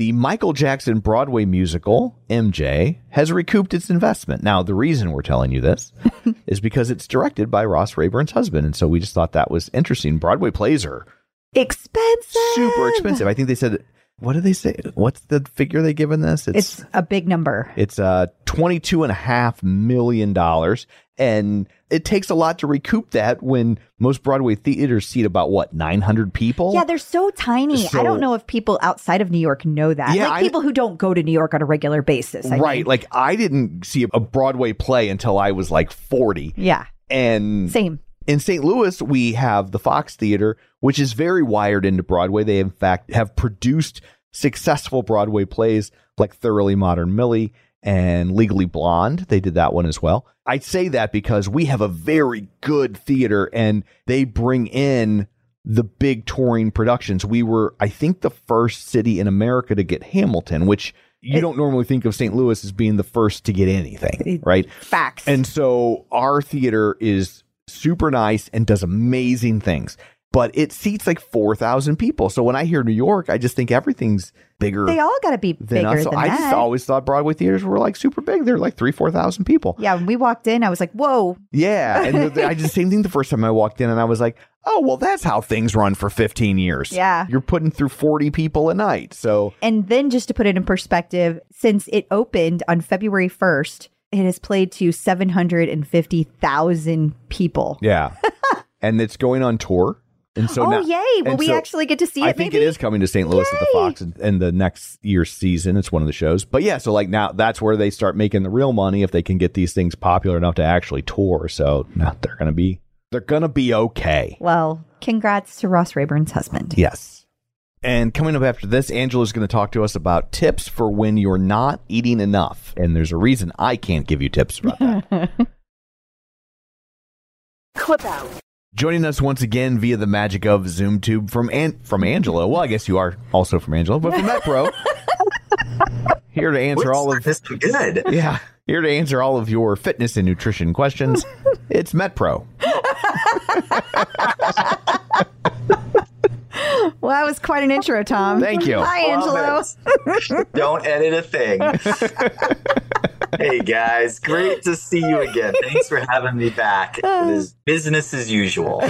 The Michael Jackson Broadway musical, MJ, has recouped its investment. Now, the reason we're telling you this is because it's directed by Ross Rayburn's husband. And so we just thought that was interesting. Broadway plays are expensive. super expensive. I think they said, what did they say? What's the figure they give in this? It's a big number. It's uh twenty-two and a half million dollars, and it takes a lot to recoup that when most Broadway theaters seat about what nine hundred people. Yeah, they're so tiny. I don't know if people outside of New York know that. Yeah, like I- people who don't go to New York on a regular basis. I right. mean. Like I didn't see a Broadway play until I was like forty, Yeah. and Same. in St. Louis we have the Fox Theater, which is very wired into Broadway. They in fact have produced successful Broadway plays like Thoroughly Modern Millie and Legally Blonde. They did that one as well. I say that because we have a very good theater and they bring in the big touring productions. We were, I think, the first city in America to get Hamilton, which you don't normally think of St. Louis as being the first to get anything, right? Facts. And so our theater is super nice and does amazing things, but it seats like 4,000 people. So when I hear New York, I just think everything's bigger they all got to be bigger us. So than I that. just always thought Broadway theaters were like super big. They're like three, 4,000 people. yeah, when we walked in, I was like, "Whoa, Yeah. And I did the same thing the first time I walked in and I was like, oh, well, that's how things run for 15 years. Yeah. You're putting through 40 people a night. So And then just to put it in perspective, since it opened on February 1st, it has played to 750,000 people. yeah. and it's going on tour. And so oh, now, yay. Will and we so- actually get to see it. I think maybe? it is coming to St. Louis at the Fox in, in the next year's season. It's one of the shows. But yeah, so like now that's where they start making the real money if they can get these things popular enough to actually tour. So now they're gonna be they're gonna be okay. Well, congrats to Ross Rayburn's husband. Yes. And coming up after this, Angelo's going to talk to us about tips for when you're not eating enough. And there's a reason I can't give you tips about that. Clip out. Joining us once again via the magic of ZoomTube from An- from Angela. Well, I guess you are also from Angela, but from MetPro. Here to answer all of this good. yeah, here to answer all of your fitness and nutrition questions. It's MetPro. Well, that was quite an intro, Tom. Thank you. Hi, Angelo. Love it. Don't edit a thing. hey guys, great to see you again. Thanks for having me back. It uh. is business as usual.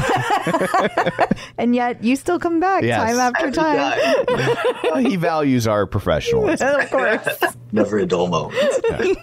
And yet you still come back Yes. time after Every time. time. he values our professionalism. of course. Never a dull moment.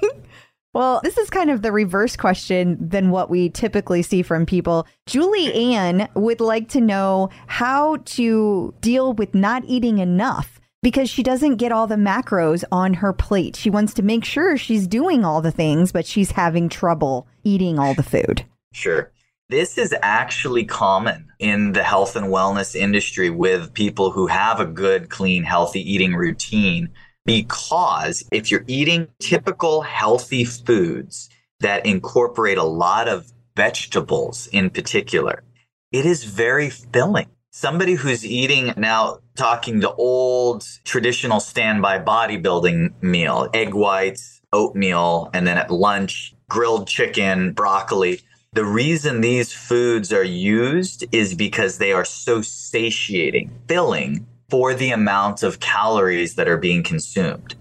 Well, this is kind of the reverse question than what we typically see from people. Julie Ann would like to know how to deal with not eating enough because she doesn't get all the macros on her plate. She wants to make sure she's doing all the things, but she's having trouble eating all the food. Sure. This is actually common in the health and wellness industry with people who have a good, clean, healthy eating routine. Because if you're eating typical healthy foods that incorporate a lot of vegetables in particular, it is very filling. Somebody who's eating now, talking the old traditional standby bodybuilding meal, egg whites, oatmeal, and then at lunch, grilled chicken, broccoli. The reason these foods are used is because they are so satiating, filling for the amount of calories that are being consumed.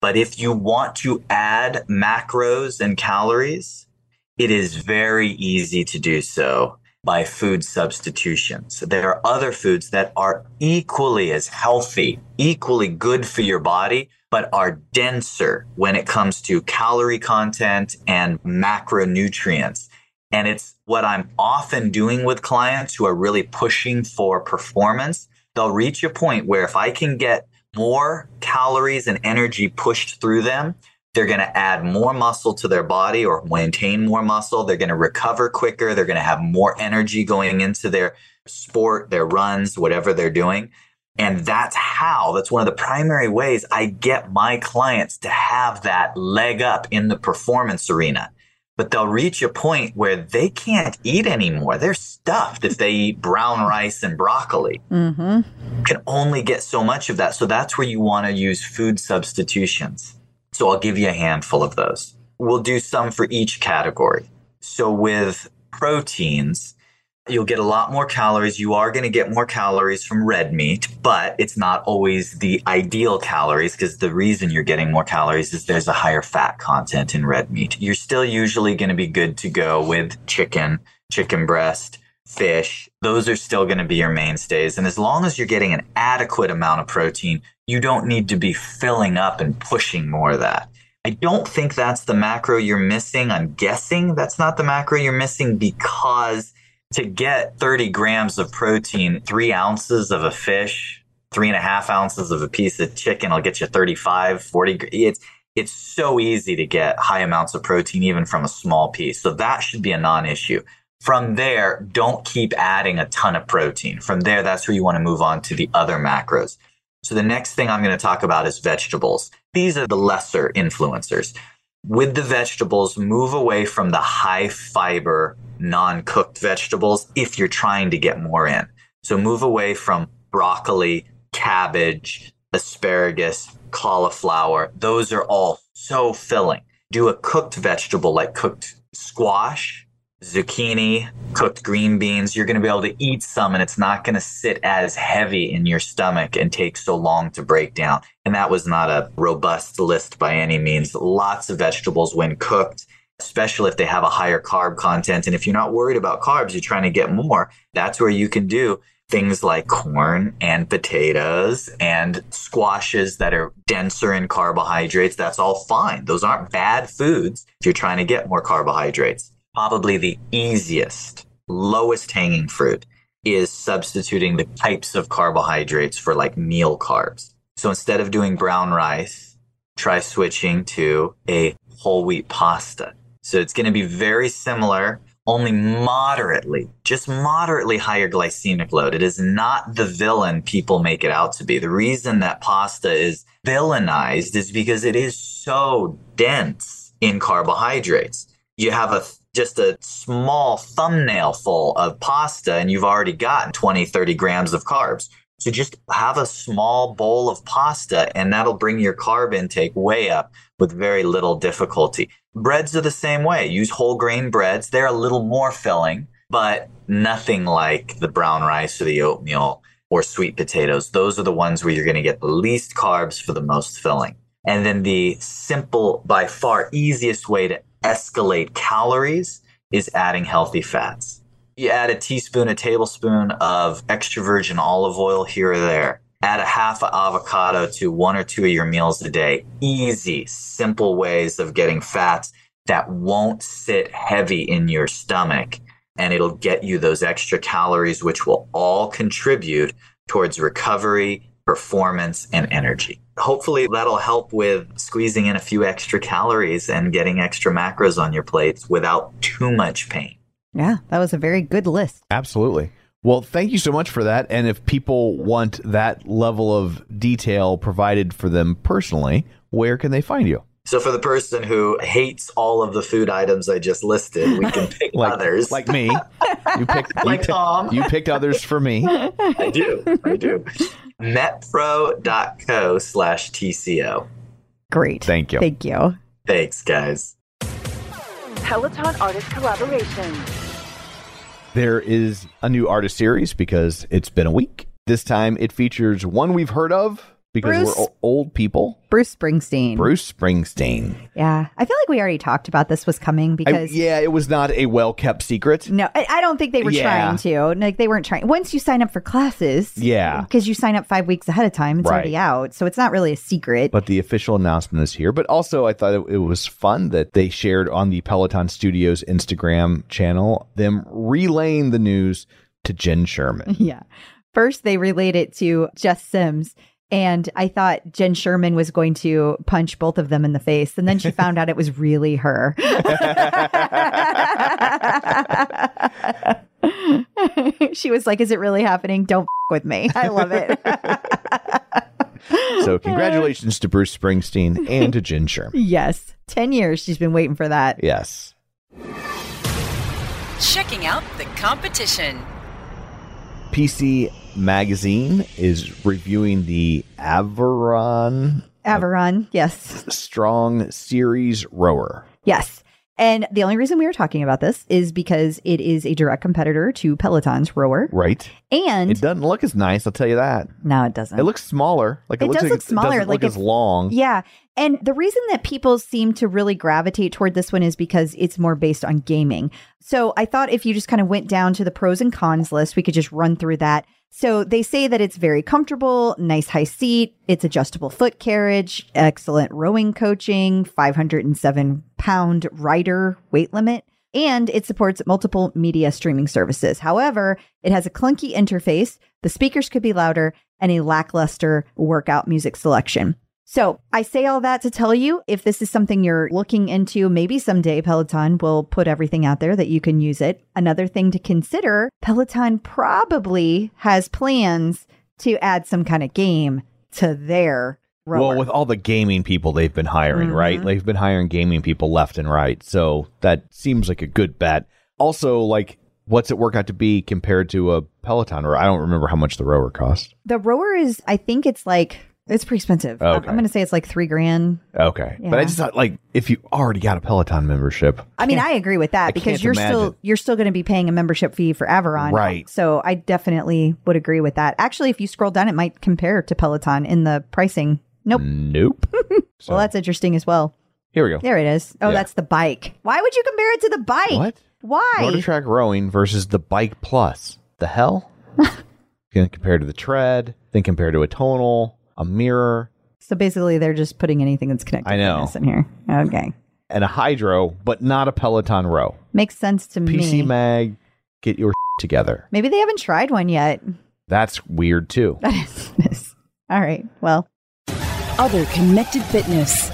But if you want to add macros and calories, it is very easy to do so by food substitutions. There are other foods that are equally as healthy, equally good for your body, but are denser when it comes to calorie content and macronutrients. And it's what I'm often doing with clients who are really pushing for performance. They'll reach a point where if I can get more calories and energy pushed through them, they're going to add more muscle to their body or maintain more muscle. They're going to recover quicker. They're going to have more energy going into their sport, their runs, whatever they're doing. And that's how, that's one of the primary ways I get my clients to have that leg up in the performance arena. But they'll reach a point where they can't eat anymore. They're stuffed if they eat brown rice and broccoli Mm-hmm. can only get so much of that. So that's where you want to use food substitutions. So I'll give you a handful of those. We'll do some for each category. So with proteins, you'll get a lot more calories. You are going to get more calories from red meat, but it's not always the ideal calories because the reason you're getting more calories is there's a higher fat content in red meat. You're still usually going to be good to go with chicken, chicken breast, fish. Those are still going to be your mainstays. And as long as you're getting an adequate amount of protein, you don't need to be filling up and pushing more of that. I don't think that's the macro you're missing. I'm guessing that's not the macro you're missing because to get 30 grams of protein, three ounces of a fish, three and a half ounces of a piece of chicken, will get you 35, 40. It's, it's so easy to get high amounts of protein even from a small piece. So that should be a non issue. From there, don't keep adding a ton of protein. From there, that's where you want to move on to the other macros. So the next thing I'm going to talk about is vegetables. These are the lesser influencers. With the vegetables, move away from the high fiber, non cooked vegetables if you're trying to get more in. So move away from broccoli, cabbage, asparagus, cauliflower. Those are all so filling. Do a cooked vegetable like cooked squash, zucchini, cooked green beans. You're going to be able to eat some and it's not going to sit as heavy in your stomach and take so long to break down. And that was not a robust list by any means. Lots of vegetables when cooked, especially if they have a higher carb content. And if you're not worried about carbs, you're trying to get more, that's where you can do things like corn and potatoes and squashes that are denser in carbohydrates. That's all fine. Those aren't bad foods if you're trying to get more carbohydrates. Probably the easiest, lowest hanging fruit is substituting the types of carbohydrates for like meal carbs. So instead of doing brown rice, try switching to a whole wheat pasta. So it's going to be very similar, only moderately, just moderately higher glycemic load. It is not the villain people make it out to be. The reason that pasta is villainized is because it is so dense in carbohydrates. You have a just a small thumbnail full of pasta and you've already gotten 20, 30 grams of carbs. So just have a small bowl of pasta and that'll bring your carb intake way up with very little difficulty. Breads are the same way. Use whole grain breads. They're a little more filling, but nothing like the brown rice or the oatmeal or sweet potatoes. Those are the ones where you're going to get the least carbs for the most filling. And then the simple, by far easiest way to escalate calories is adding healthy fats. You add a teaspoon, a tablespoon of extra virgin olive oil here or there. Add a half avocado to one or two of your meals a day. Easy, simple ways of getting fats that won't sit heavy in your stomach and it'll get you those extra calories, which will all contribute towards recovery, performance, and energy. Hopefully, that'll help with squeezing in a few extra calories and getting extra macros on your plates without too much pain. Yeah, that was a very good list. Absolutely. Well, thank you so much for that. And if people want that level of detail provided for them personally, where can they find you? So, for the person who hates all of the food items I just listed, we can pick Like others. like me. You picked Like picked- Tom. You picked others for me. I do. I do. Metpro.co slash TCO. Great. Thank you. Thank you. Thanks, guys. Peloton artist collaboration. There is a new artist series because it's been a week. This time it features one we've heard of because Bruce. we're old people. Bruce Springsteen. Bruce Springsteen. Yeah. I feel like we already talked about this was coming I- because yeah, it was not a well kept secret. no, I, I don't think they were Yeah. trying to. Like they weren't trying. Once you sign up for classes, Yeah. because you sign up five weeks ahead of time, it's Right. already out, so it's not really a secret. But the official announcement is here. But also, I thought it, it was fun that they shared on the Peloton Studios Instagram channel them relaying the news to Jenn Sherman. yeah. First, they relayed it to Jess Sims. And I thought Jenn Sherman was going to punch both of them in the face. And then she found out it was really her. she was like, Is it really happening? Don't f- with me. I love it. so, congratulations to Bruce Springsteen and to Jenn Sherman. yes. 10 years she's been waiting for that. Yes. Checking out the competition. PC Magazine is reviewing the Aviron Aviron. Yes. Strong Series Rower. Yes. And the only reason we are talking about this is because it is a direct competitor to Peloton's rower. Right. And It doesn't look as nice, I'll tell you that. no, it doesn't. It looks smaller. Like it, It looks does like look smaller, It doesn't like look as long. Yeah. And the reason that people seem to really gravitate toward this one is because it's more based on gaming. So I thought if you just kind of went down to the pros and cons list, we could just run through that. So they say that it's very comfortable, nice high seat, it's adjustable foot carriage, excellent rowing coaching, 507 pound rider weight limit. And it supports multiple media streaming services. However, it has a clunky interface, the speakers could be louder, and a lackluster workout music selection. So I say all that to tell you if this is something you're looking into, maybe someday Peloton will put everything out there that you can use it. Another thing to consider Peloton probably has plans to add some kind of game to their rower. Well, with all the gaming people they've been hiring, right? Mhm. They've been hiring gaming people left and right. So that seems like a good bet. Also, like, what's it work out to be compared to a Peloton? Or I don't remember how much the rower cost. the rower is, I think it's like, it's pretty expensive. I'm- Okay. I'm going to say it's like three grand. Okay. But I just thought, like, if you already got a Peloton membership, I mean, I agree with that I because you're still you're still going to be paying a membership fee for Aviron, Right. So I definitely would agree with that. Actually, if you scroll down, it might compare to Peloton in the pricing. Nope. nope. So, Well, that's interesting as well. here we go. There it is. Oh, Yeah. that's the bike. Why would you compare it to the bike? What? Why? Motor track rowing versus the bike plus. The hell? Then compare to the tread, then compare to a tonal, a mirror, So basically, they're just putting anything that's connected. I know. to fitness in here. Okay, and a Hydrow, but not a Peloton row. makes sense to me. PC. Mag, get your together. Maybe they haven't tried one yet. That's weird too. That is. is. All right. Well, Other connected fitness.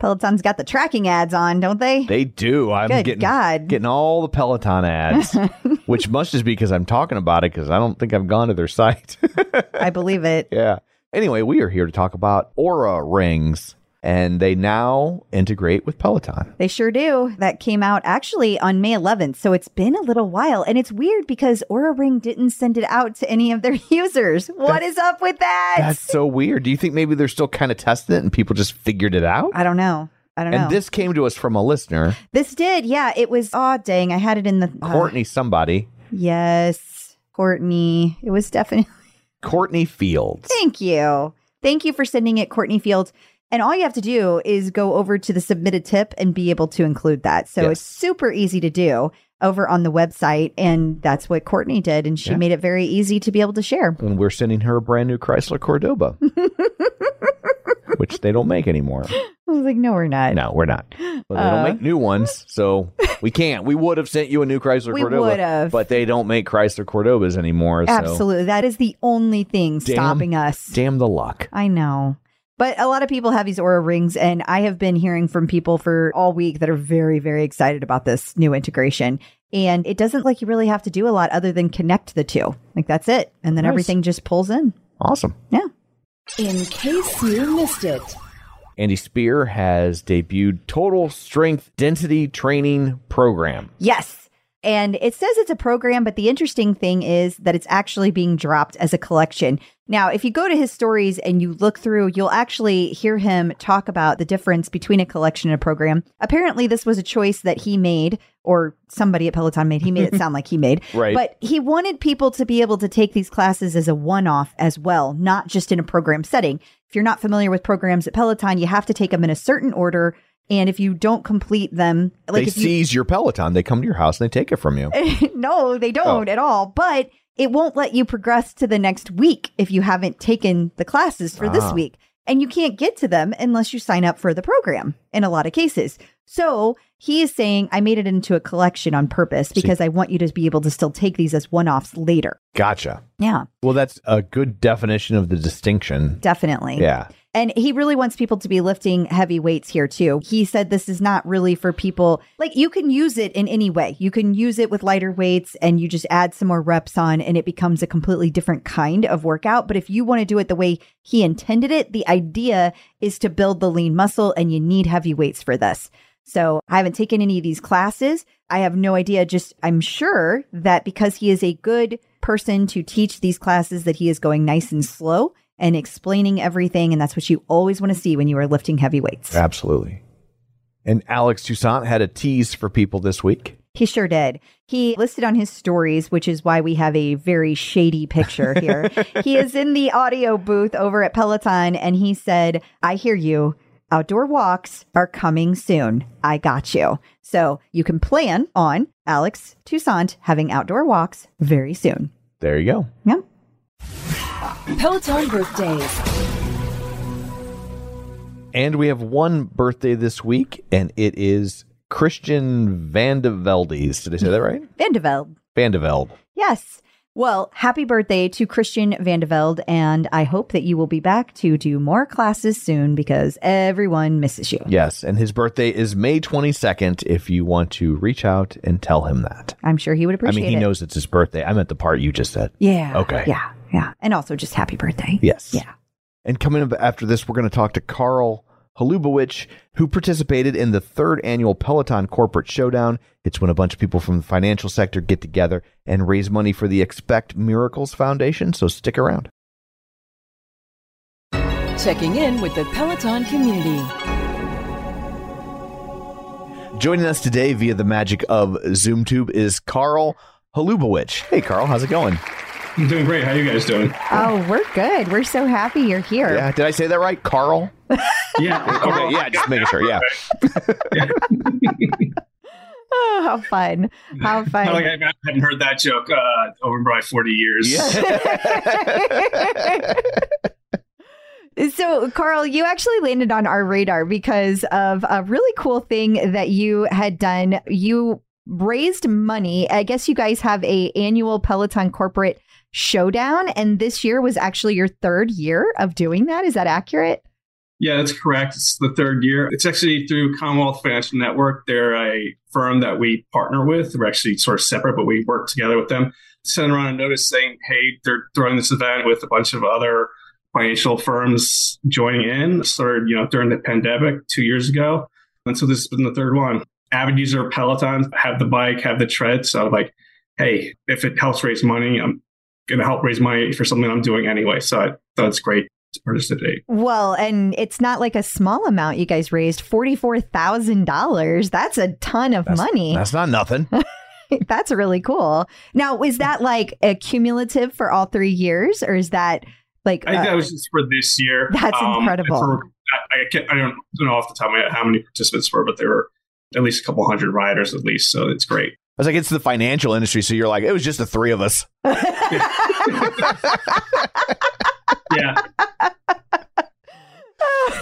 Peloton's got the tracking ads on, don't they? They do. I'm Good getting God. getting all the Peloton ads, which must just be because I'm talking about it because I don't think I've gone to their site. I believe it. yeah. Anyway, we are here to talk about Oura rings, and they now integrate with Peloton. They sure do. That came out actually on May 11th. So it's been a little while. And it's weird because Oura Ring didn't send it out to any of their users. What is up with that? That's so weird. Do you think maybe they're still kind of testing it and people just figured it out? I don't know. I don't know. And this came to us from a listener, This did. Yeah. It was, oh, dang. I had it in the. uh, Courtney somebody. yes. Courtney. It was definitely. Courtney Fields. Thank you. Thank you for sending it, Courtney Fields. And all you have to do is go over to the submitted tip and be able to include that. So Yes. it's super easy to do over on the website. And that's what Courtney did. And she Yeah. made it very easy to be able to share. And we're sending her a brand new Chrysler Cordoba, which they don't make anymore. I was like, no, we're not. No, we're not. But they Uh. don't make new ones, so we can't. We would have sent you a new Chrysler We Cordoba, would've. but they don't make Chrysler Cordobas anymore. So Absolutely. That is the only thing Damn. stopping us. damn the luck. I know. But a lot of people have these Oura rings, and I have been hearing from people for all week that are very, very excited about this new integration. And it doesn't like you really have to do a lot other than connect the two. Like that's it. And then Nice. everything just pulls in. Awesome. Yeah. In case you missed it. Andy Speer has debuted Total Strength Density Training Program. Yes. And it says it's a program, but the interesting thing is that it's actually being dropped as a collection. Now, if you go to his stories and you look through, you'll actually hear him talk about the difference between a collection and a program. Apparently, this was a choice that he made, or somebody at Peloton made. He made it sound like he made. Right. But he wanted people to be able to take these classes as a one off as well, not just in a program setting. If you're not familiar with programs at Peloton, you have to take them in a certain order. And if you don't complete them, like they if you seize your Peloton. They come to your house and they take it from you. no, they don't Oh. at all. But it won't let you progress to the next week if you haven't taken the classes for this Ah. week. And you can't get to them unless you sign up for the program in a lot of cases. So he is saying, I made it into a collection on purpose because I want you to be able to still take these as one offs later. Gotcha. Yeah, Well, that's a good definition of the distinction. definitely. Yeah. And he really wants people to be lifting heavy weights here too. He said this is not really for people like you can use it in any way. You can use it with lighter weights and you just add some more reps on and it becomes a completely different kind of workout. But if you want to do it the way he intended it, the idea is to build the lean muscle and you need heavy weights for this. So I haven't taken any of these classes. I have no idea. Just I'm sure that because he is a good person to teach these classes, that he is going nice and slow and explaining everything. And that's what you always want to see when you are lifting heavy weights. Absolutely. And Alex Toussaint had a tease for people this week. He sure did. He listed on his stories, which is why we have a very shady picture here. he is in the audio booth over at Peloton and he said, I hear you. Outdoor walks are coming soon. I got you. So you can plan on Alex Toussaint having outdoor walks very soon. There you go. Yeah. Peloton birthdays. And we have one birthday this week, and it is Christian Vande Veldes. Did I say that right? Vande Velde. Vandeveld. Yes. Well, happy birthday to Christian Vande Velde. And I hope that you will be back to do more classes soon because everyone misses you. Yes, and his birthday is May 22nd if you want to reach out and tell him that. I'm sure he would appreciate it. I mean, he it. knows it's his birthday. I meant the part you just said. Yeah. Okay. Yeah. Yeah. And also just happy birthday. Yes. Yeah. And coming up after this, we're going to talk to Carl Holubowich, who participated in the third annual Peloton Corporate Showdown. It's when a bunch of people from the financial sector get together and raise money for the Expect Miracles Foundation. So stick around. Checking in with the Peloton community. Joining us today via the magic of ZoomTube is Carl Holubowich. Hey, Carl, how's it going? I'm doing great. How you guys doing? Oh, we're good. We're so happy you're here. Yeah, did I say that right? Carl? Yeah. Okay, yeah, just making sure. Yeah. Oh, how fun. How fun. I, like I hadn't heard that joke uh, over probably 40 years. So, Carl, you actually landed on our radar because of a really cool thing that you had done. You raised money. I guess you guys have a annual Peloton corporate showdown, and this year was actually your third year of doing that. Is that accurate? Yeah, that's correct. It's the third year. It's actually through Commonwealth Financial Network. They're a firm that we partner with. We're actually sort of separate, but we work together with them. Sent around a notice saying, hey, they're throwing this event with a bunch of other financial firms joining in. Started, you know, during the pandemic two years ago. And so this has been the third one. Avid user Peloton, have the bike, have the tread. So like, hey, if it helps raise money, I'm going to help raise money for something I'm doing anyway. So I thought it's great to participate. Well, and it's not like a small amount you guys raised $44,000. That's a ton of That's- money. That's not nothing. That's really cool. Now, is that like a cumulative for all three years, or is that like I think uh, that was just for this year. That's Um, incredible. for- I, I, can't, I don't know off the top of my head how many participants were, but there were at least a couple hundred riders at least. So it's great. I was like, it's the financial industry, so you're like, it was just the three of us. Yeah.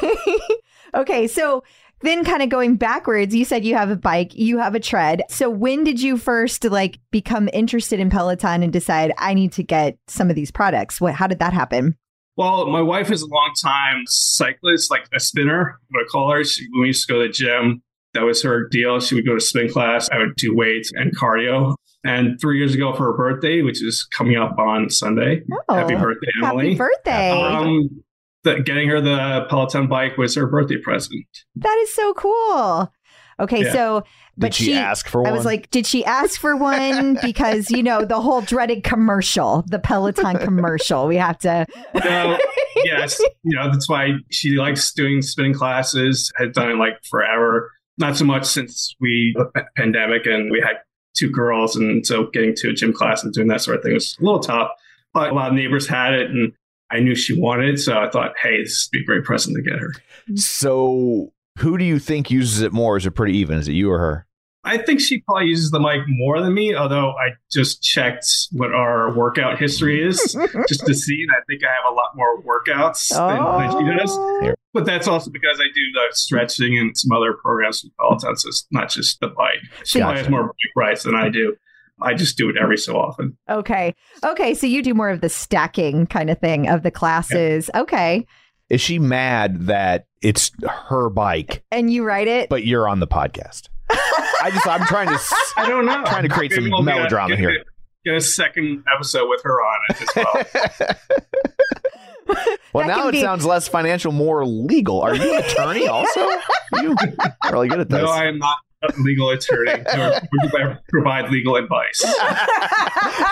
okay, so then kind of going backwards, you said you have a bike, you have a tread. So when did you first like become interested in Peloton and decide I need to get some of these products? What how did that happen? Well, my wife is a long time cyclist, like a spinner, what I call her. She, when we used to go to the gym, that was her deal. She would go to spin class. I would do weights and cardio. And three years ago for her birthday, which is coming up on Sunday, Oh, happy birthday, Emily. Happy birthday. Um, the, getting her the Peloton bike was her birthday present. that is so cool. Okay, Yeah. so but Did she, ask for one? I was like, did she ask for one? because you know the whole dreaded commercial, the Peloton commercial. We have to. No, yes, you know that's why she likes doing spinning classes. Has done it like forever. Not so much since we uh, the pandemic and we had two girls, and so getting to a gym class and doing that sort of thing was a little tough. But a lot of neighbors had it, and I knew she wanted it, so I thought, hey, this would be a great present to get her. so who do you think uses it more? Is it pretty even? Is it you or her? I think she probably uses the mic more than me, although I just checked what our workout history is just to see, and I think I have a lot more workouts than, oh. than she does. Oh. But that's also because I do the stretching and some other programs with Peloton, so it's not just the bike. She probably has more bike rides than I do. I just do it every so often. Okay. Okay. So you do more of the stacking kind of thing of the classes. Okay. Is she mad that it's her bike, And you ride it? but you're on the podcast? I just, I'm trying to. I don't know. Trying to create some we'll melodrama get here. Get a second episode with her on it as well. well, That now it be- sounds less financial, more legal. Are you an attorney also? you are really good at this. no, I am not a legal attorney. nor provide legal advice.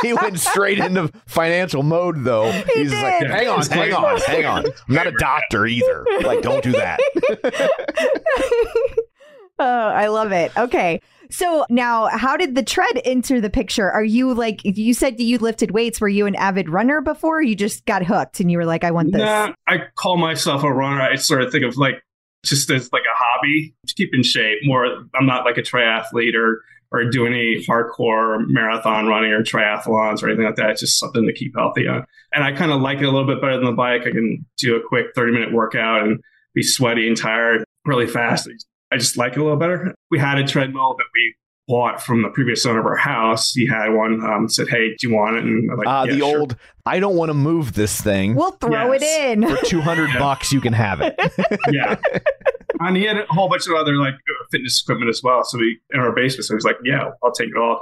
he went straight into financial mode, though. He's just like, did. hang on, hang on, hang on. I'm not a doctor either. Like, don't do that. Oh, I love it. Okay. So now, how did the tread enter the picture? Are you like, you said you lifted weights. Were you an avid runner before? You just got hooked and you were like, I want this. I call myself a runner. I sort of think of like just as like a hobby to keep in shape. More, I'm not like a triathlete or or do any hardcore marathon running or triathlons or anything like that. It's just something to keep healthy on. And I kind of like it a little bit better than the bike. I can do a quick 30 minute workout and be sweaty and tired really fast. I just like it a little better. We had a treadmill that we bought from the previous owner of our house. He had one. Um, said, "Hey, do you want it?" And I'm like, Uh, "Yeah, the sure." old, I don't want to move this thing. We'll throw Yes. it in. For 200 Yeah. bucks, you can have it. yeah. And he had a whole bunch of other like fitness equipment as well. So we in our basement. So he's like, "Yeah, I'll take it all.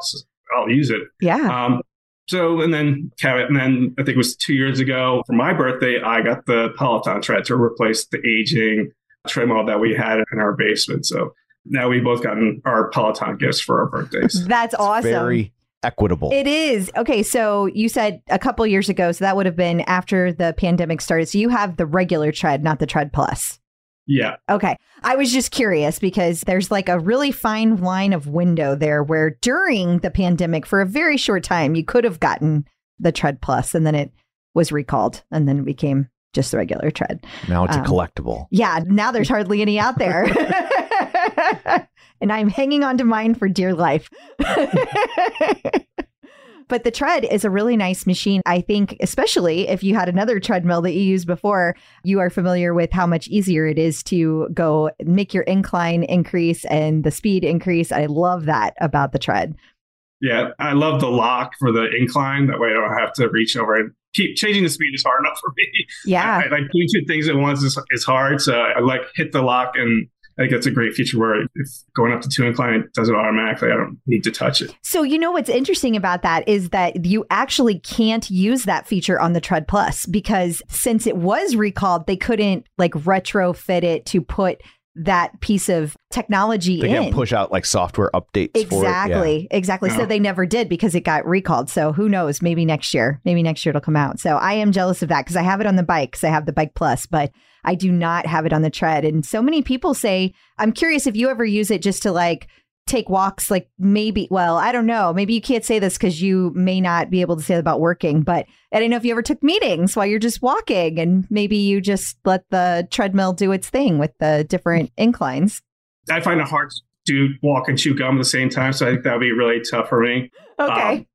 I'll use it." Yeah. Um, so and then Kevin, and then I think it was two years ago for my birthday, I got the Peloton tread to replace the aging treadmill that we had in our basement. So now we've both gotten our Peloton gifts for our birthdays. That's awesome. Very equitable. It is. Okay, so you said a couple years ago, so that would have been after the pandemic started. So you have the regular tread, not the tread plus. Yeah. Okay. I was just curious because there's like a really fine line of window there where during the pandemic, for a very short time, you could have gotten the tread plus and then it was recalled and then it became just the regular tread. now it's um, a collectible. Yeah, now there's hardly any out there. and I'm hanging on to mine for dear life. but the tread is a really nice machine. I think, especially if you had another treadmill that you used before, you are familiar with how much easier it is to go make your incline increase and the speed increase. I love that about the tread. Yeah. I love the lock for the incline. That way I don't have to reach over and keep changing the speed is hard enough for me. Yeah. I, I like doing two things at once is, is hard. So I like hit the lock and I think that's a great feature where if going up to two incline, it does it automatically. I don't need to touch it. So, you know what's interesting about that is that you actually can't use that feature on the Tread Plus because since it was recalled, they couldn't like retrofit it to put that piece of technology They in. can't push out like software updates for it. Yeah. Exactly. Exactly. So they never did because it got recalled. So who knows? Maybe next year. Maybe next year it'll come out. So I am jealous of that because I have it on the bike because I have the Bike Plus, but I do not have it on the tread. And so many people say, I'm curious if you ever use it just to like take walks like maybe well i don't know maybe you can't say this because you may not be able to say about working but i don't know if you ever took meetings while you're just walking and maybe you just let the treadmill do its thing with the different inclines I find it hard to walk and chew gum at the same time, so I think that would be really tough for me. okay Um,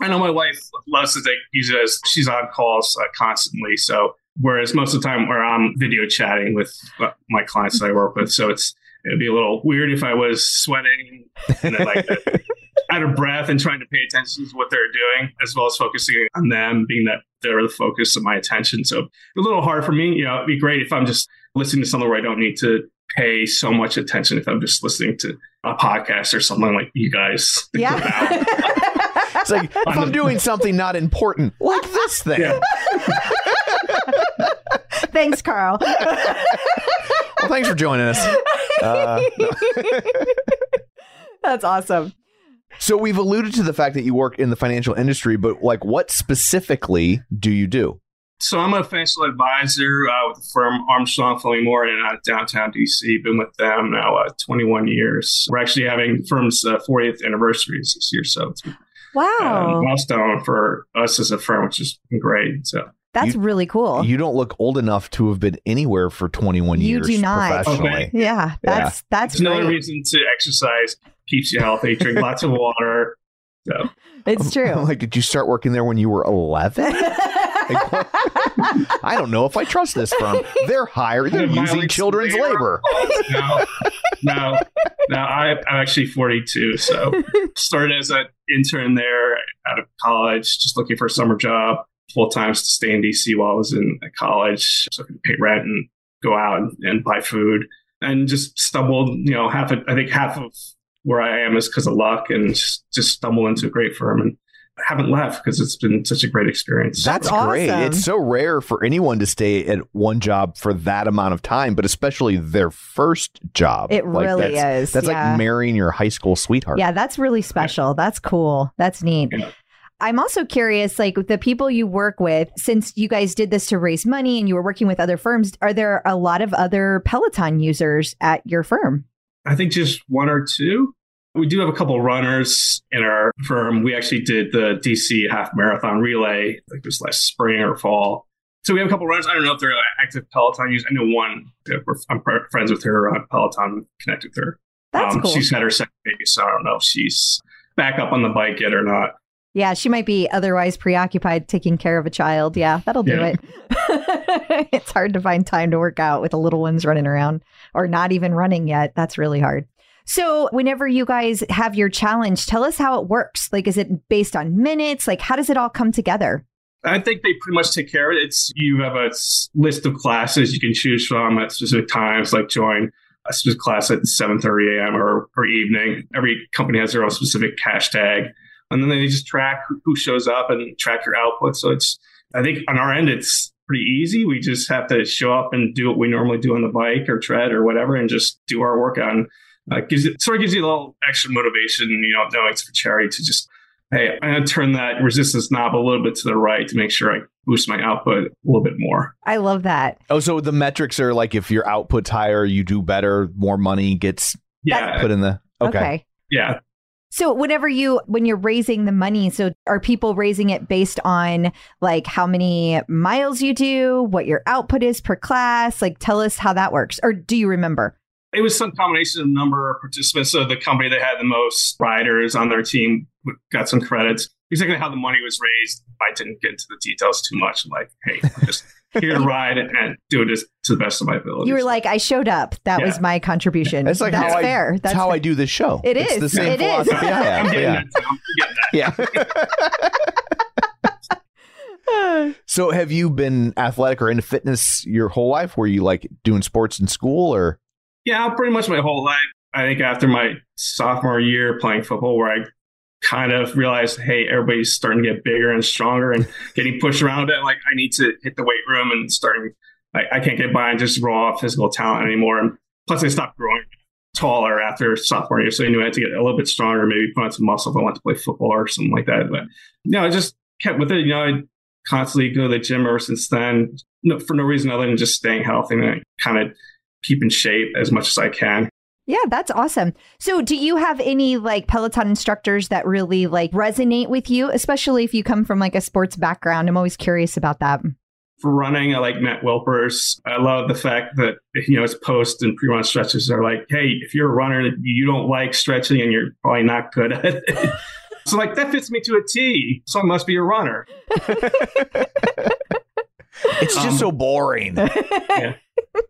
I know my wife loves to take, use it as she's on calls uh, constantly. So, whereas most of the time where I'm video chatting with uh, my clients that I work with, so it's it'd be a little weird if I was sweating and then like out of breath and trying to pay attention to what they're doing, as well as focusing on them, being that they're the focus of my attention. So, a little hard for me. You know, it'd be great if I'm just listening to something where I don't need to pay so much attention if I'm just listening to a podcast or something like you guys. yeah It's like if I'm doing something not important, like this thing. Yeah. thanks carl Well, thanks for joining us. Uh, that's awesome so we've alluded to the fact that you work in the financial industry, but like, what specifically do you do? So I'm a financial advisor uh, with the firm Armstrong Fleming Moore in uh, downtown DC. Been with them now uh, 21 years. We're actually having the firm's uh, 40th anniversary this year, so it's a wow milestone for us as a firm, which has been great. So that's You- really cool You don't look old enough to have been anywhere for 21 You years You do not. professionally. Okay. yeah that's that's it's another great. reason to exercise, keeps you healthy, drink lots of water. So it's true I'm like, did you start working there when you were 11? Like. I don't know if I trust this firm. They're hiring, they're using mileage children's labor. no, no, no. I, I'm actually 42, so started as an intern there out of college, just looking for a summer job, full time to stay in DC while I was in college, so I could pay rent and go out and, and buy food, and just stumbled. You know, half of, I think half of where I am is because of luck, and just, just stumbled into a great firm and. I haven't left because it's been such a great experience. That's, That's great. awesome. It's so rare for anyone to stay at one job for that amount of time, but especially their first job. It Like, really that's, is, That's yeah. like marrying your high school sweetheart. Yeah, that's really special. That's cool. That's neat. Yeah. I'm also curious, like the people you work with, since you guys did this to raise money and you were working with other firms, are there a lot of other Peloton users at your firm? I think just one or two. We do have a couple runners in our firm. We actually did the DC half marathon relay, like this last spring or fall. So we have a couple runners. I don't know if they're active Peloton users. I know one. I'm friends with her on Peloton, connected with her. That's Um, cool. She's had her second baby, so I don't know if she's back up on the bike yet or not. Yeah, she might be otherwise preoccupied taking care of a child. Yeah, that'll do Yeah. it. it's hard to find time to work out with the little ones running around or not even running yet. That's really hard. So, whenever you guys have your challenge, tell us how it works. Like, is it based on minutes? Like, how does it all come together? I think they pretty much take care of it. It's you have a list of classes you can choose from at specific times, like join a specific class at 7:30 a.m. or or evening. Every company has their own specific cash tag, and then they just track who- who shows up and track your output. So it's I think on our end it's pretty easy. We just have to show up and do what we normally do on the bike or tread or whatever, and just do our work on. uh, gives it sort of gives you a little extra motivation, you know, knowing it's for charity to just hey, I'm going to turn that resistance knob a little bit to the right to make sure I boost my output a little bit more. I love that. Oh, so the metrics are like if your output's higher, you do better, more money gets Yeah. put in the. Okay. yeah. So whenever you when you're raising the money, so are people raising it based on like how many miles you do, what your output is per class? Like tell us how that works. Or do you remember? It was some combination of number of participants. So the company that had the most riders on their team got some credits. Exactly how the money was raised, I didn't get into the details too much. I'm like, hey, I'm just here to ride and do it to the best of my ability. You were like, I showed up. That Yeah. was my contribution. That's like That's how fair. I, That's that's how fair. I do this show. It it's is. the same It is. philosophy I I'm have. getting Yeah. that. too. I'm getting that. Yeah. so have you been athletic or into fitness your whole life? Were you like doing sports in school or? Yeah, pretty much my whole life. I think after my sophomore year playing football, where I kind of realized, hey, everybody's starting to get bigger and stronger and getting pushed around. It like I need to hit the weight room and starting. I, I can't get by on just raw physical talent anymore. And plus, I stopped growing taller after sophomore year, so I knew I had to get a little bit stronger, maybe put on some muscle if I want to play football or something like that. But no, I just kept with it. You know, I constantly go to the gym ever since then, no, for no reason other than just staying healthy and kind of keep in shape as much as I can. Yeah, that's awesome. So, do you have any like Peloton instructors that really like resonate with you, especially if you come from like a sports background? I'm always curious about that. For running, I like Matt Wilpers. I love the fact that you know his post and pre-run stretches are like, "Hey, if you're a runner, you don't like stretching, and you're probably not good at it." so, like that fits me to a T. So I must be a runner. It's just Um, so boring. yeah.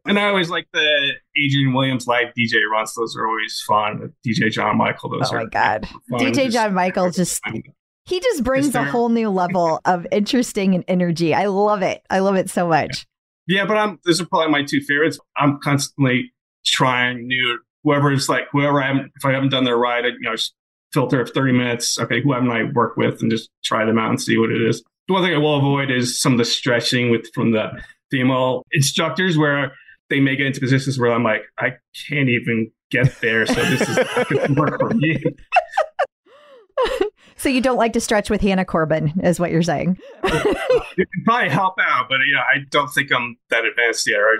And I always like the Adrian Williams live DJ runs. Those are always fun. DJ John Michael. Those Oh are my God. fun. DJ Just- John Michael just he just brings a whole new level of interesting and energy. I love it. I love it so much. Yeah, but I'm. Those are probably my two favorites. I'm constantly trying new. Whoever's like whoever I haven't. If I haven't done their ride, I, you know, just filter of 30 minutes. Okay, who haven't I worked with, and just try them out and see what it is. The one thing I will avoid is some of the stretching with from the female instructors where they may get into positions where I'm like, I can't even get there. So this is not going to work for me. So you don't like to stretch with Hannah Corbin, is what you're saying. It can probably help out, but yeah, I don't think I'm that advanced yet or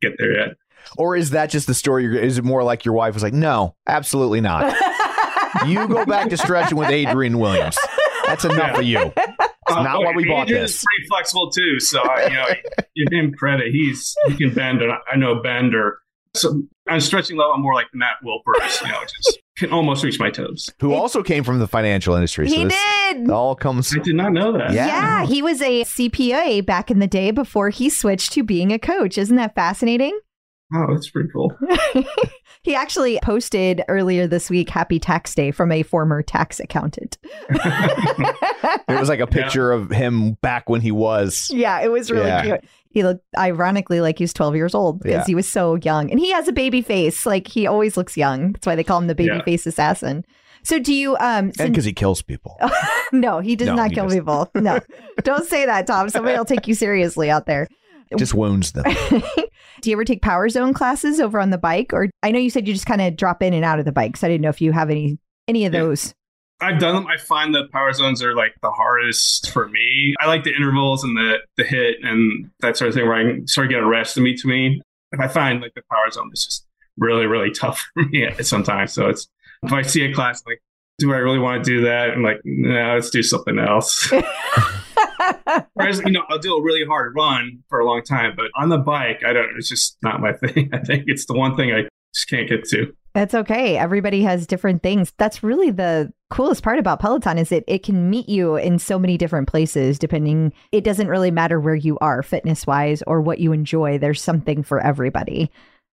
get there yet. Or is that just the story? Is it more like your wife was like, no, absolutely not. you go back to stretching with Adrian Williams. That's enough for you. It's Uh, not why we bought Adrian's this. pretty flexible too, so I, you know, give him credit. He's he can bend, and I- I know bender. So on stretching level, I'm more like Matt Wilpers. You know, just can almost reach my toes. Who also came from the financial industry. So he did. all comes. I did not know that. Yeah. Yeah, he was a CPA back in the day before he switched to being a coach. Isn't that fascinating? Oh, that's pretty cool. He actually posted earlier this week Happy Tax Day from a former tax accountant. It was like a picture of him back when he was. yeah, it was really Yeah. cute. He looked ironically like he was 12 years old because Yeah. he was so young. And he has a baby face. Like he always looks young. That's why they call him the baby Yeah. face assassin. So do you um And since- because he kills people. No, he does No, not he kill doesn't. people. No. Don't say that, Tom. Somebody will take you seriously out there. Just wounds them. Do you ever take Power Zone classes over on the bike? Or I know you said you just kind of drop in and out of the bike. So I didn't know if you have any any of Yeah. those. I've done them. I find the power zones are like the hardest for me. I like the intervals and the the hit and that sort of thing where I can sort of get a rest in between. If I find like the power zone is just really really tough for me sometimes. So it's if I see a class like, do I really want to do that? I'm like, no, let's do something else. Whereas you know I'll do a really hard run for a long time, but on the bike, I don't. It's just not my thing. I think it's the one thing I just can't get to. That's okay. Everybody has different things. That's really the coolest part about Peloton is that it can meet you in so many different places depending it doesn't really matter where you are fitness wise or what you enjoy. There's something for everybody.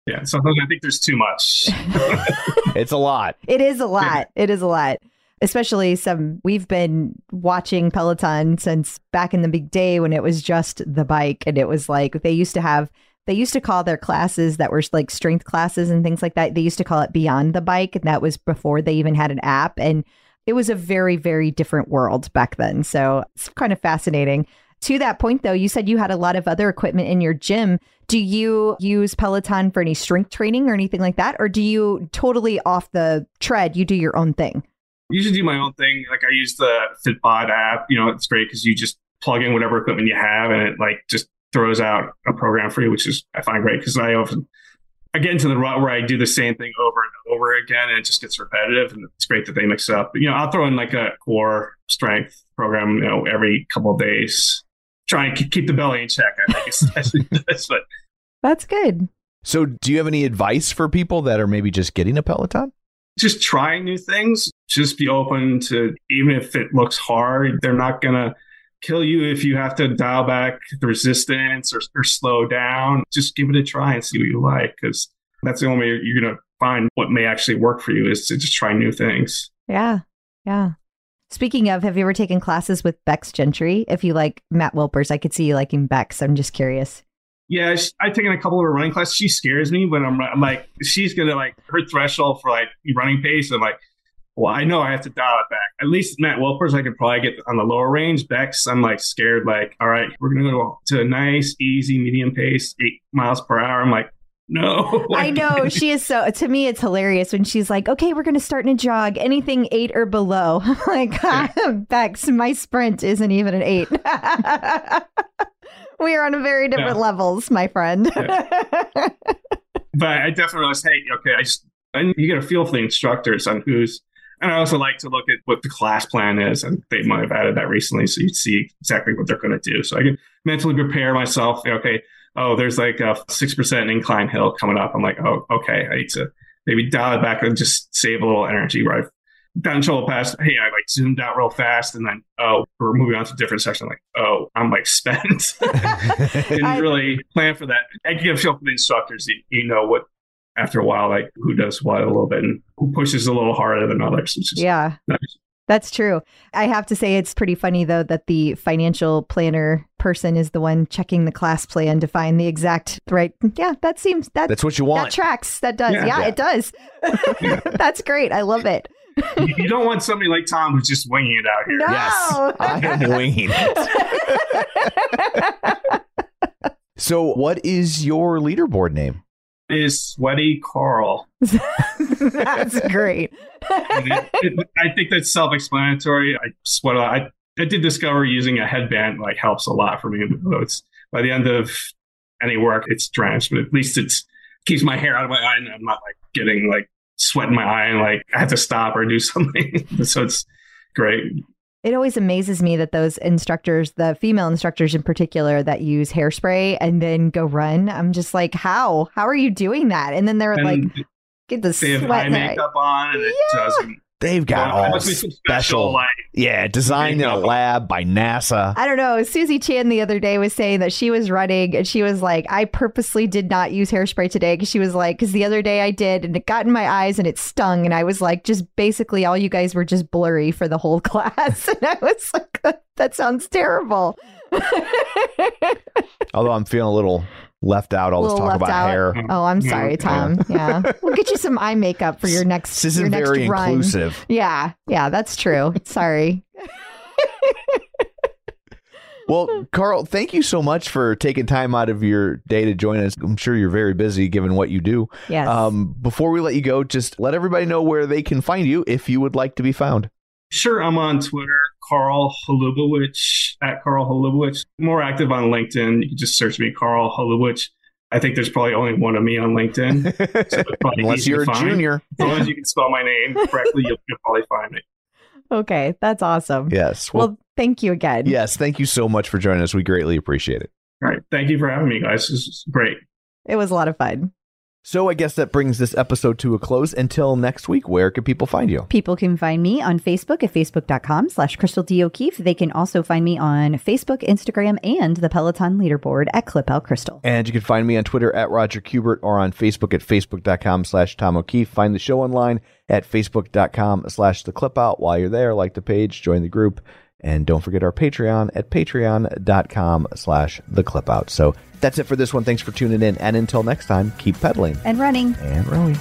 Yeah, sometimes I think there's too much. It's a lot. It is a lot. It is a lot. Especially some we've been watching Peloton since back in the big day when it was just the bike and it was like they used to have they used to call their classes that were like strength classes and things like that. They used to call it beyond the bike and that was before they even had an app and it was a very very different world back then. So it's kind of fascinating. To that point though, you said you had a lot of other equipment in your gym. Do you use Peloton for any strength training or anything like that or do you totally off the tread you do your own thing? Usually do my own thing. Like I use the Fitbod app. You know, it's great because you just plug in whatever equipment you have, and it like just throws out a program for you, which is I find great because I often I get into the rut where I do the same thing over and over again, and it just gets repetitive. And it's great that they mix it up. But, you know, I'll throw in like a core strength program, you know, every couple of days. Try and keep keep the belly in check. I think especially this, but That's good. So, do you have any advice for people that are maybe just getting a Peloton? Just trying new things. Just be open to, even if it looks hard, they're not going to kill you if you have to dial back the resistance or, or slow down. Just give it a try and see what you like because that's the only way you're going to find what may actually work for you is to just try new things. Yeah. Yeah. Speaking of, have you ever taken classes with Bex Gentry? If you like Matt Wilpers, I could see you liking Bex. I'm just curious. Yeah, sh- I've taken a couple of her running classes. She scares me when I'm, I'm like, she's gonna like her threshold for like running pace. I'm like, well, I know I have to dial it back. At least Matt Wilpers, I could probably get on the lower range. Bex, I'm like scared. Like, all right, we're gonna go to a nice, easy, medium pace, eight miles per hour. I'm like, no. I know she is so. To me, it's hilarious when she's like, "Okay, we're going to start in a jog. Anything eight or below." like, Bex, my sprint isn't even an eight. we are on a very different Yeah. levels, my friend. but I definitely realized, hey, okay, I just And you get a feel for the instructors on who's, and I also like to look at what the class plan is. And they might have added that recently. So you see exactly what they're going to do. So I can mentally prepare myself. Okay. Oh, there's like a 6% incline hill coming up. I'm like, oh, okay. I need to maybe dial it back and just save a little energy where I've done shoulder pass. Hey, I like zoomed out real fast. And then, oh, we're moving on to a different section. like, oh, I'm like spent. Didn't I- really plan for that. I a feel for the instructors. You, you know what, after a while, like who does what a little bit and who pushes a little harder than others. Yeah. nice. That's true. I have to say it's pretty funny though that the financial planner person is the one checking the class plan to find the exact right. Yeah, that seems that That's what you want. that want. tracks. That does. Yeah. Yeah, Yeah. it does. That's great. I love it. you, you don't want somebody like Tom who's just winging it out here. No. Yes, I am winging it. So, what is your leaderboard name? Is sweaty Carl. That's great. It- it- I think that's self-explanatory. I sweat. a lot. I I did discover using a headband like helps a lot for me. Although It's by the end of any work, it's drenched, but at least it keeps my hair out of my eye, and I'm not like getting like sweat in my eye, and like I have to stop or do something. so it's great. It always amazes me that those instructors, the female instructors in particular, that use hairspray and then go run. I'm just like, how? How are you doing that? And then they're And like, get the they have sweat. eye in eye. makeup on, and it Yeah. doesn't. They've got Well, it all must be some special, like yeah, designed in a lab by NASA. I don't know. Susie Chan the other day was saying that she was running and she was like, I purposely did not use hairspray today because she was like, because the other day I did and it got in my eyes and it stung. And I was like, just basically all you guys were just blurry for the whole class. And I was like, that sounds terrible. Although I'm feeling a little left out. All this talk about out. hair. Oh, I'm sorry, Tom. Yeah. We'll get you some eye makeup for your next, This your isn't next very run. inclusive. Yeah. Yeah, that's true. Sorry. Well, Carl, thank you so much for taking time out of your day to join us. I'm sure you're very busy given what you do. Yes. Um, before we let you go, just let everybody know where they can find you if you would like to be found. Sure, I'm on Twitter, Carl Holubowich at Carl Holubowich. More active on LinkedIn. You can just search me, Carl Holubowich. I think there's probably only one of me on LinkedIn. So probably Unless you're a find. junior. As long as you can spell my name correctly, you'll, you'll probably find me. okay. That's awesome. Yes. Well, Well, thank you again. yes. Thank you so much for joining us. We greatly appreciate it. All right. Thank you for having me, guys. This is great. It was a lot of fun. So I guess that brings this episode to a close. Until next week, where can people find you? People can find me on Facebook at facebook.com slash Crystal D. O'Keefe. They can also find me on Facebook, Instagram, and the Peloton leaderboard at Clip Out Crystal. And you can find me on Twitter at Roger Kubert or on Facebook at facebook.com slash Tom O'Keefe. Find the show online at facebook.com slash the clip out. While you're there, like the page, join the group, and don't forget our Patreon at patreon.com slash the clip out. So that's it for this one. Thanks for tuning in. And until next time, keep pedaling And running. and rowing.